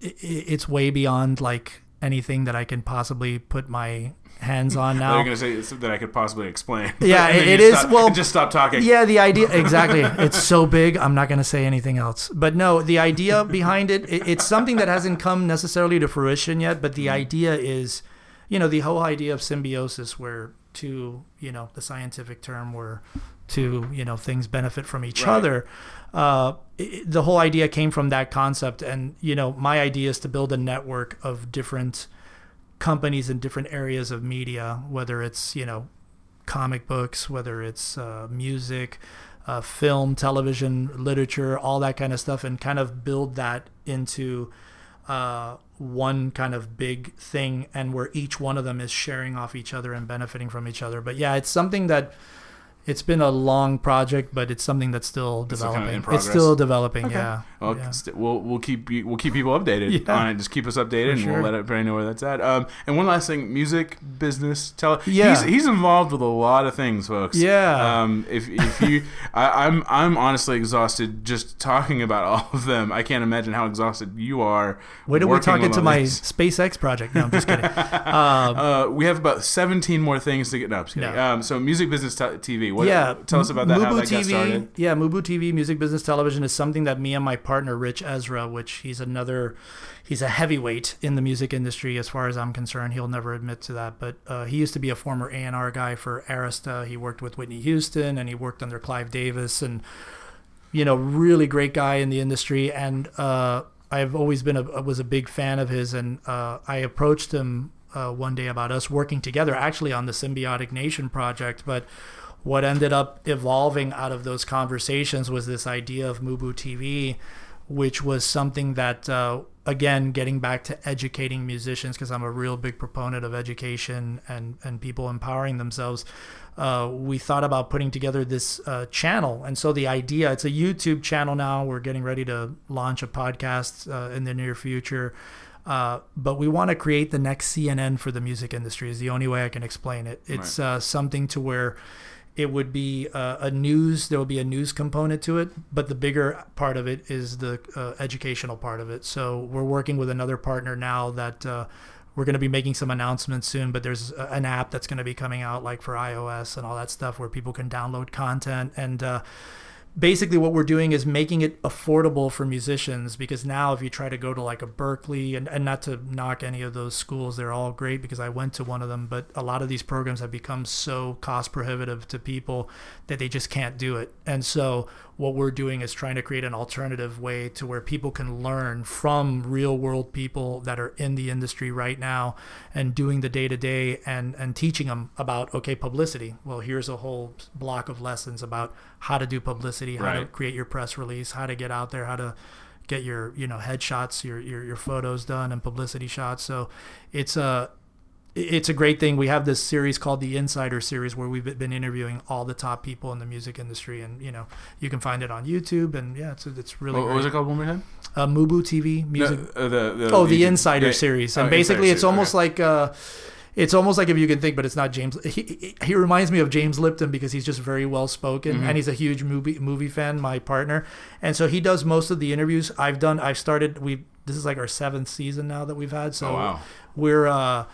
it's way beyond like anything that I can possibly put my hands on now. You're going to say that I could possibly explain. Yeah, it, it is. Stop, well, just stop talking. Yeah, the idea exactly. it's so big. I'm not going to say anything else. But no, the idea behind it, it, it's something that hasn't come necessarily to fruition yet. But the mm-hmm. idea is, you know, the whole idea of symbiosis, where two, you know, the scientific term where two, you know, things benefit from each right. other. Uh, the whole idea came from that concept, and you know, my idea is to build a network of different companies in different areas of media, whether it's you know comic books, whether it's uh, music, uh, film, television, literature, all that kind of stuff, and kind of build that into uh, one kind of big thing, and where each one of them is sharing off each other and benefiting from each other. But yeah, it's something that it's been a long project, but it's something that's still developing. Kind of it's still developing. Okay. Yeah. Well, yeah. we we'll we'll keep we'll keep people updated yeah. on it. Just keep us updated, and we'll let everybody know where that's at. Um, and one last thing: music, business, Tell Yeah. He's, he's involved with a lot of things, folks. Yeah. Um, if if you, I, I'm I'm honestly exhausted just talking about all of them. I can't imagine how exhausted you are. Wait are we talk into my these. SpaceX project? No, I'm just kidding. um, uh, we have about 17 more things to get. No, I'm just kidding. No. Um, so music, business, t- TV TV. What, yeah, tell us about that. Mubu how that TV, got started. Yeah, Mubu TV, music business television, is something that me and my partner Ritch Esra, which he's another, he's a heavyweight in the music industry as far as I'm concerned. He'll never admit to that, but uh, he used to be a former A&R guy for Arista. He worked with Whitney Houston and he worked under Clive Davis and, you know, really great guy in the industry. And uh, I've always been a was a big fan of his, and uh, I approached him uh, one day about us working together, actually on the Symbiotic Nation project. But what ended up evolving out of those conversations was this idea of Mubu TV, which was something that, uh, again, getting back to educating musicians, because I'm a real big proponent of education and, and people empowering themselves. Uh, we thought about putting together this uh, channel. And so the idea, it's a YouTube channel now. We're getting ready to launch a podcast uh, in the near future. Uh, but we want to create the next CNN for the music industry. Is the only way I can explain it. It's Right. uh, something to where it would be uh, a news. There will be a news component to it, but the bigger part of it is the uh, educational part of it. So we're working with another partner now that. Uh, we're going to be making some announcements soon, but there's an app that's going to be coming out like for iOS and all that stuff where people can download content and uh, basically what we're doing is making it affordable for musicians because now if you try to go to like a Berklee and, and not to knock any of those schools they're all great because i went to one of them but a lot of these programs have become so cost prohibitive to people that they just can't do it. And so what we're doing is trying to create an alternative way to where people can learn from real world people that are in the industry right now and doing the day to day and and teaching them about okay publicity. Well here's a whole block of lessons about how to do publicity how to create your press release how to get out there how to get your you know headshots your your, your photos done and publicity shots. So it's a it's a great thing. We have this series called the Insider Series where we've been interviewing all the top people in the music industry, and you know you can find it on YouTube. And yeah, it's it's really What, what was it called one more time? Uh, Mubu TV music. No, uh, the, the, oh, the YouTube- Insider yeah. Series, Oh, and basically Insider it's Series, almost okay. like uh, it's almost like if you can think, but it's not James. He, he, reminds me of James Lipton because he's just very well spoken, Mhm. and he's a huge movie movie fan. My partner, and so he does most of the interviews. I've done. I've started. We this is like our seventh season now that we've had. So oh wow. we're uh,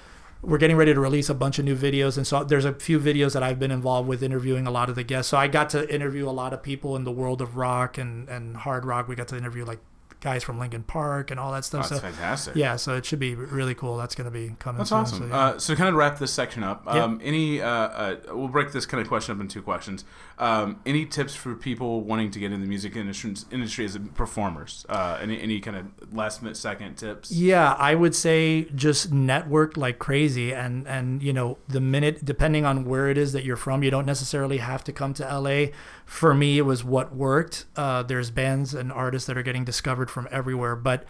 we're getting ready to release a bunch of new videos, and so there's a few videos that I've been involved with interviewing a lot of the guests. So I got to interview a lot of people in the world of rock and and hard rock. We got to interview like guys from Linkin Park and all that stuff. That's so fantastic. yeah, so it should be really cool. That's going to be coming. That's soon, awesome. So, yeah. uh, so kind of wrap this section up, Yeah. um, any uh, uh, we'll break this kind of question up in two questions. Um, any tips for people wanting to get in the music industry, industry as performers? Uh, any any kind of last minute second tips? Yeah, I would say just network like crazy, and and you know the minute depending on where it is that you're from, you don't necessarily have to come to LA. For me, it was what worked. Uh, there's bands and artists that are getting discovered from everywhere, but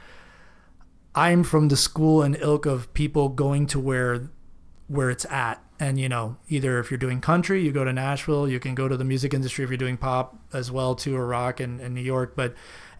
I'm from the school and ilk of people going to where where it's at. And you know, either if you're doing country, you go to Nashville. You can go to the music industry if you're doing pop as well too, or rock in, in New York. But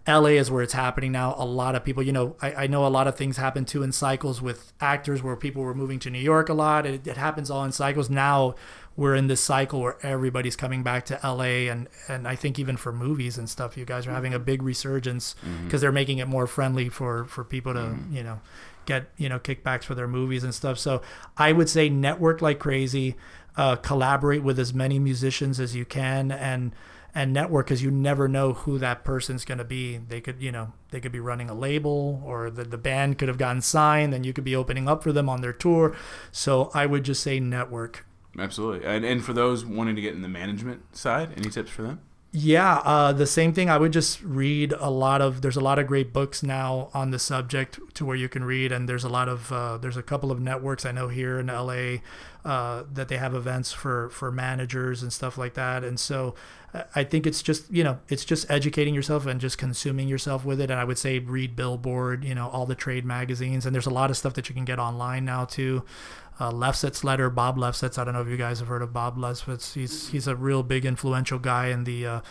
LA is where it's happening now. A lot of people, you know, I, I know a lot of things happen too in cycles with actors where people were moving to New York a lot. It, it happens all in cycles. Now we're in this cycle where everybody's coming back to LA, and and I think even for movies and stuff, you guys are having a big resurgence because they're making it more friendly for for people to you know get you know kickbacks for their movies and stuff. So I would say network like crazy, uh, collaborate with as many musicians as you can, and and network because you never know who that person's going to be. They could you know they could be running a label or the the band could have gotten signed, and you could be opening up for them on their tour. So I would just say network. Absolutely. And, and for those wanting to get in the management side, any tips for them? Yeah, uh, the same thing. I would just read a lot of. There's a lot of great books now on the subject to where you can read, and there's a lot of. Uh, there's a couple of networks I know here in LA uh, that they have events for for managers and stuff like that. And so, I think it's just you know it's just educating yourself and just consuming yourself with it. And I would say read Billboard, you know, all the trade magazines, and there's a lot of stuff that you can get online now too uh, Lefsetz letter, Bob Lefsetz. I don't know if you guys have heard of Bob Lefsetz. He's he's a real big influential guy in the uh,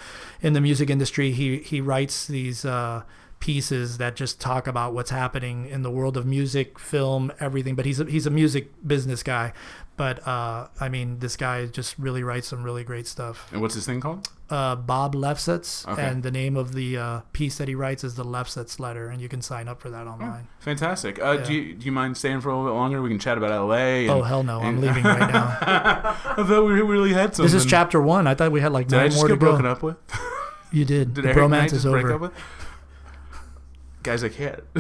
in the music industry. He he writes these uh, pieces that just talk about what's happening in the world of music, film, everything. But he's a, he's a music business guy. But uh, I mean, this guy just really writes some really great stuff. And what's his thing called? Uh, Bob Lefsetz, Okay. and the name of the uh, piece that he writes is the Lefsetz Letter, and you can sign up for that online. Fantastic. Uh, Do you do you mind staying for a little bit longer? We can chat about L.A. And, Oh hell no, I'm leaving right now. I thought we really had something. This is chapter one. I thought we had like Did nine I just more to get go. broken up with? You did. Did the Eric and just is break over. up with? Guys, I can't.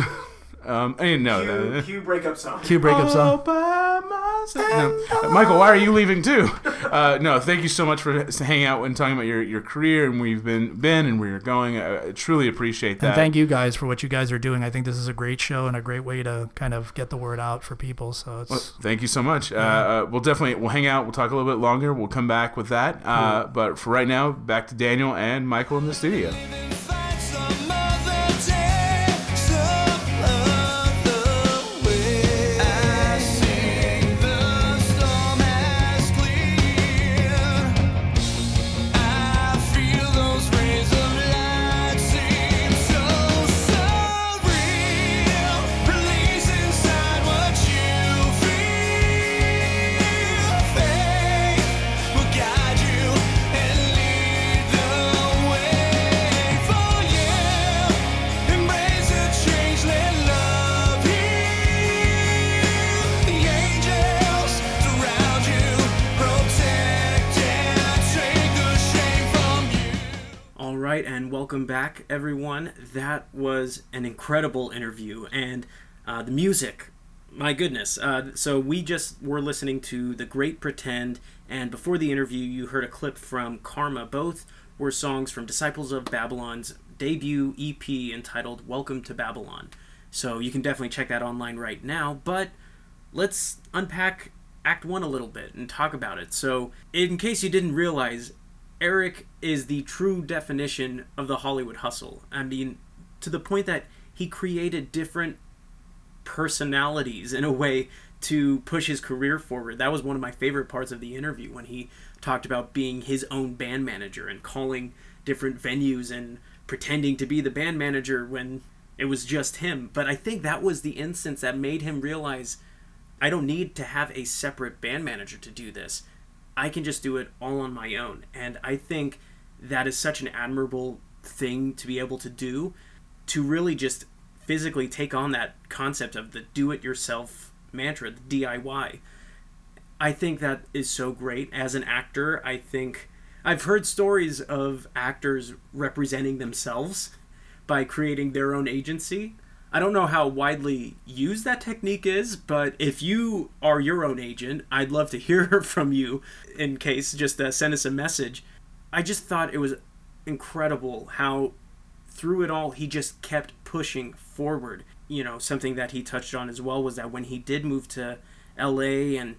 um, I didn't know Cue, that. cue breakup song. Cue breakup All song. by myself. No. Michael, why are you leaving too? Uh, no, thank you so much for hanging out and talking about your, your career and where you've been been and where you're going. I, I truly appreciate that. And thank you guys for what you guys are doing. I think this is a great show and a great way to kind of get the word out for people. So it's Well, thank you so much. Uh, uh, we'll definitely we'll hang out. We'll talk a little bit longer. We'll come back with that. Uh, but for right now, back to Daniel and Michael in the studio. Right, and welcome back, everyone. That was an incredible interview, and uh, the music, my goodness. Uh, so we just were listening to "The Great Pretend," and before the interview, you heard a clip from "Karma." Both were songs from Disciples of Babylon's debut EP entitled "Welcome to Babylon." So you can definitely check that online right now. But let's unpack Act One a little bit and talk about it. So, in case you didn't realize, Eric is the true definition of the Hollywood hustle. I mean, to the point that he created different personalities in a way to push his career forward. That was one of my favorite parts of the interview when he talked about being his own band manager and calling different venues and pretending to be the band manager when it was just him. But I think that was the instance that made him realize I don't need to have a separate band manager to do this. I can just do it all on my own. And I think that is such an admirable thing to be able to do to really just physically take on that concept of the do it yourself mantra, the DIY. I think that is so great. As an actor, I think I've heard stories of actors representing themselves by creating their own agency. I don't know how widely used that technique is, but if you are your own agent, I'd love to hear from you in case just uh, send us a message. I just thought it was incredible how through it all he just kept pushing forward. You know, something that he touched on as well was that when he did move to LA and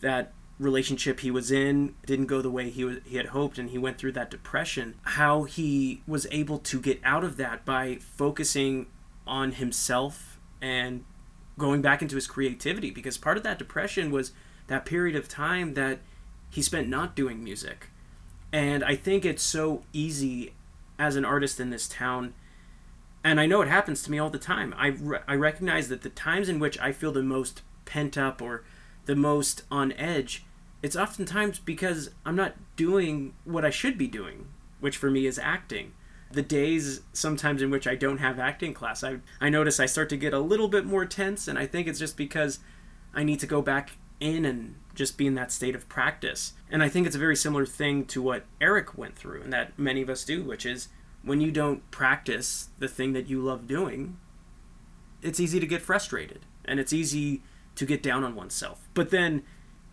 that relationship he was in didn't go the way he was he had hoped and he went through that depression how he was able to get out of that by focusing on himself and going back into his creativity because part of that depression was that period of time that he spent not doing music. And i think it's so easy as an artist in this town and i know it happens to me all the time. I, re- I recognize that the times in which i feel the most pent up or the most on edge it's oftentimes because i'm not doing what i should be doing which for me is acting the days sometimes in which i don't have acting class i, I notice i start to get a little bit more tense and i think it's just because i need to go back in and just be in that state of practice and i think it's a very similar thing to what eric went through and that many of us do which is when you don't practice the thing that you love doing it's easy to get frustrated and it's easy to get down on oneself. But then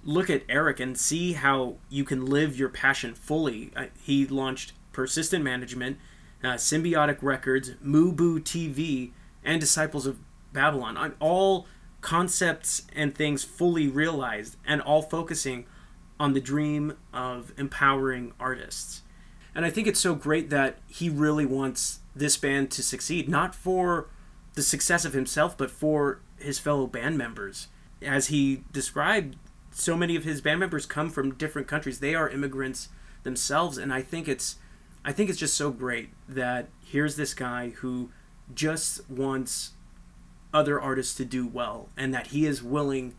look at Eric and see how you can live your passion fully. Uh, he launched Persistent Management, uh, Symbiotic Records, Mubu TV, and Disciples of Babylon. On all concepts and things fully realized and all focusing on the dream of empowering artists. And I think it's so great that he really wants this band to succeed, not for the success of himself, but for his fellow band members. As he described, so many of his band members come from different countries. They are immigrants themselves, and I think it's I think it's just so great that here's this guy who just wants other artists to do well and that he is willing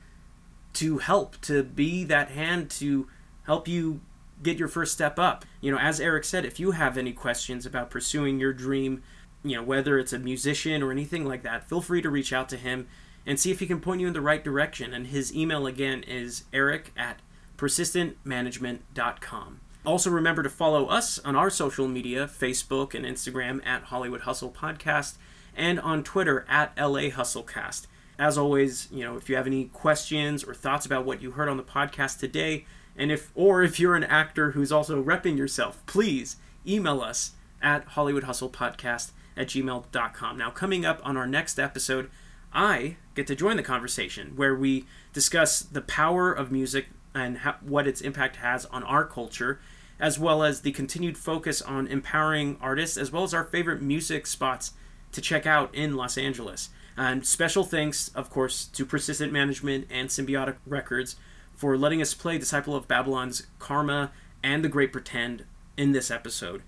to help to be that hand to help you get your first step up. You know as eric said if you have any questions about pursuing your dream you know whether it's a musician or anything like that feel free to reach out to him and see if he can point you in the right direction. And his email again is eric at persistentmanagement.com also remember to follow us on our social media facebook and instagram at hollywood hustle podcast and on twitter at la hustlecast. As always you know if you have any questions or thoughts about what you heard on the podcast today and if or if you're an actor who's also repping yourself please email us at hollywoodhustlepodcast at gmail.com now coming up on our next episode i get to join the conversation where we discuss the power of music and how, what its impact has on our culture as well as the continued focus on empowering artists as well as our favorite music spots to check out in los angeles and special thanks, of course, to Persistent Management and Symbiotic Records for letting us play Disciple of Babylon's Karma and The Great Pretend in this episode.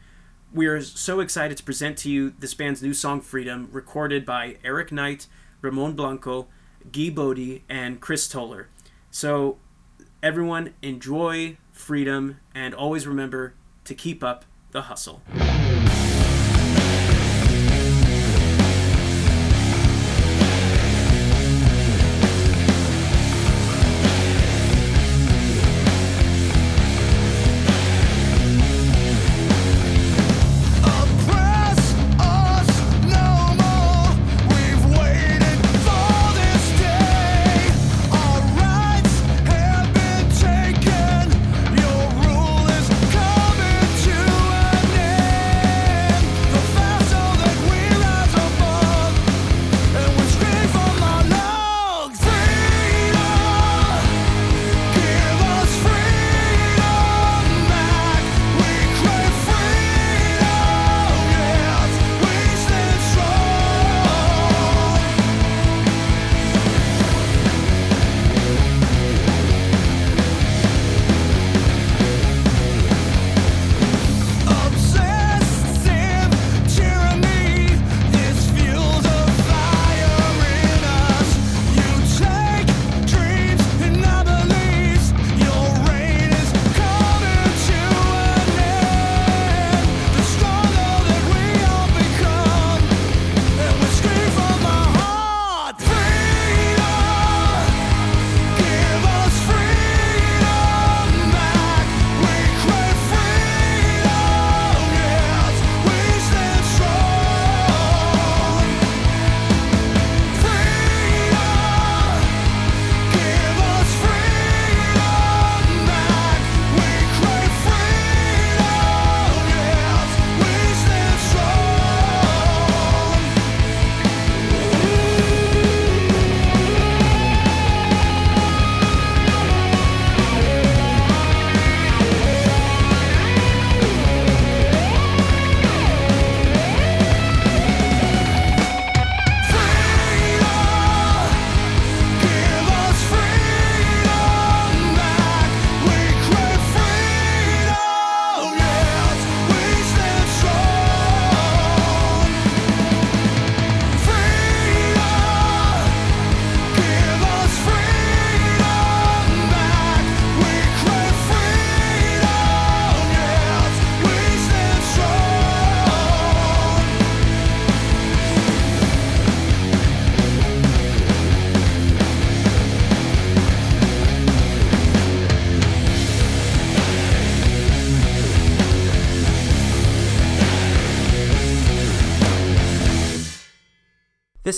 We are so excited to present to you this band's new song Freedom, recorded by Eric Knight, Ramon Blanco, Guy Bodie, and Chris Toller. So, everyone, enjoy freedom and always remember to keep up the hustle.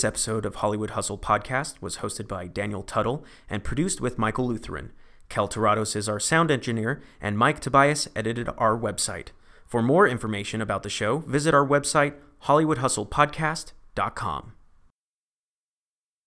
This episode of Hollywood Hustle Podcast was hosted by Daniel Tuttle and produced with Michael Lutheran. Kel Tarados is our sound engineer, and Mike Tobias edited our website. For more information about the show, visit our website, hollywoodhustlepodcast.com.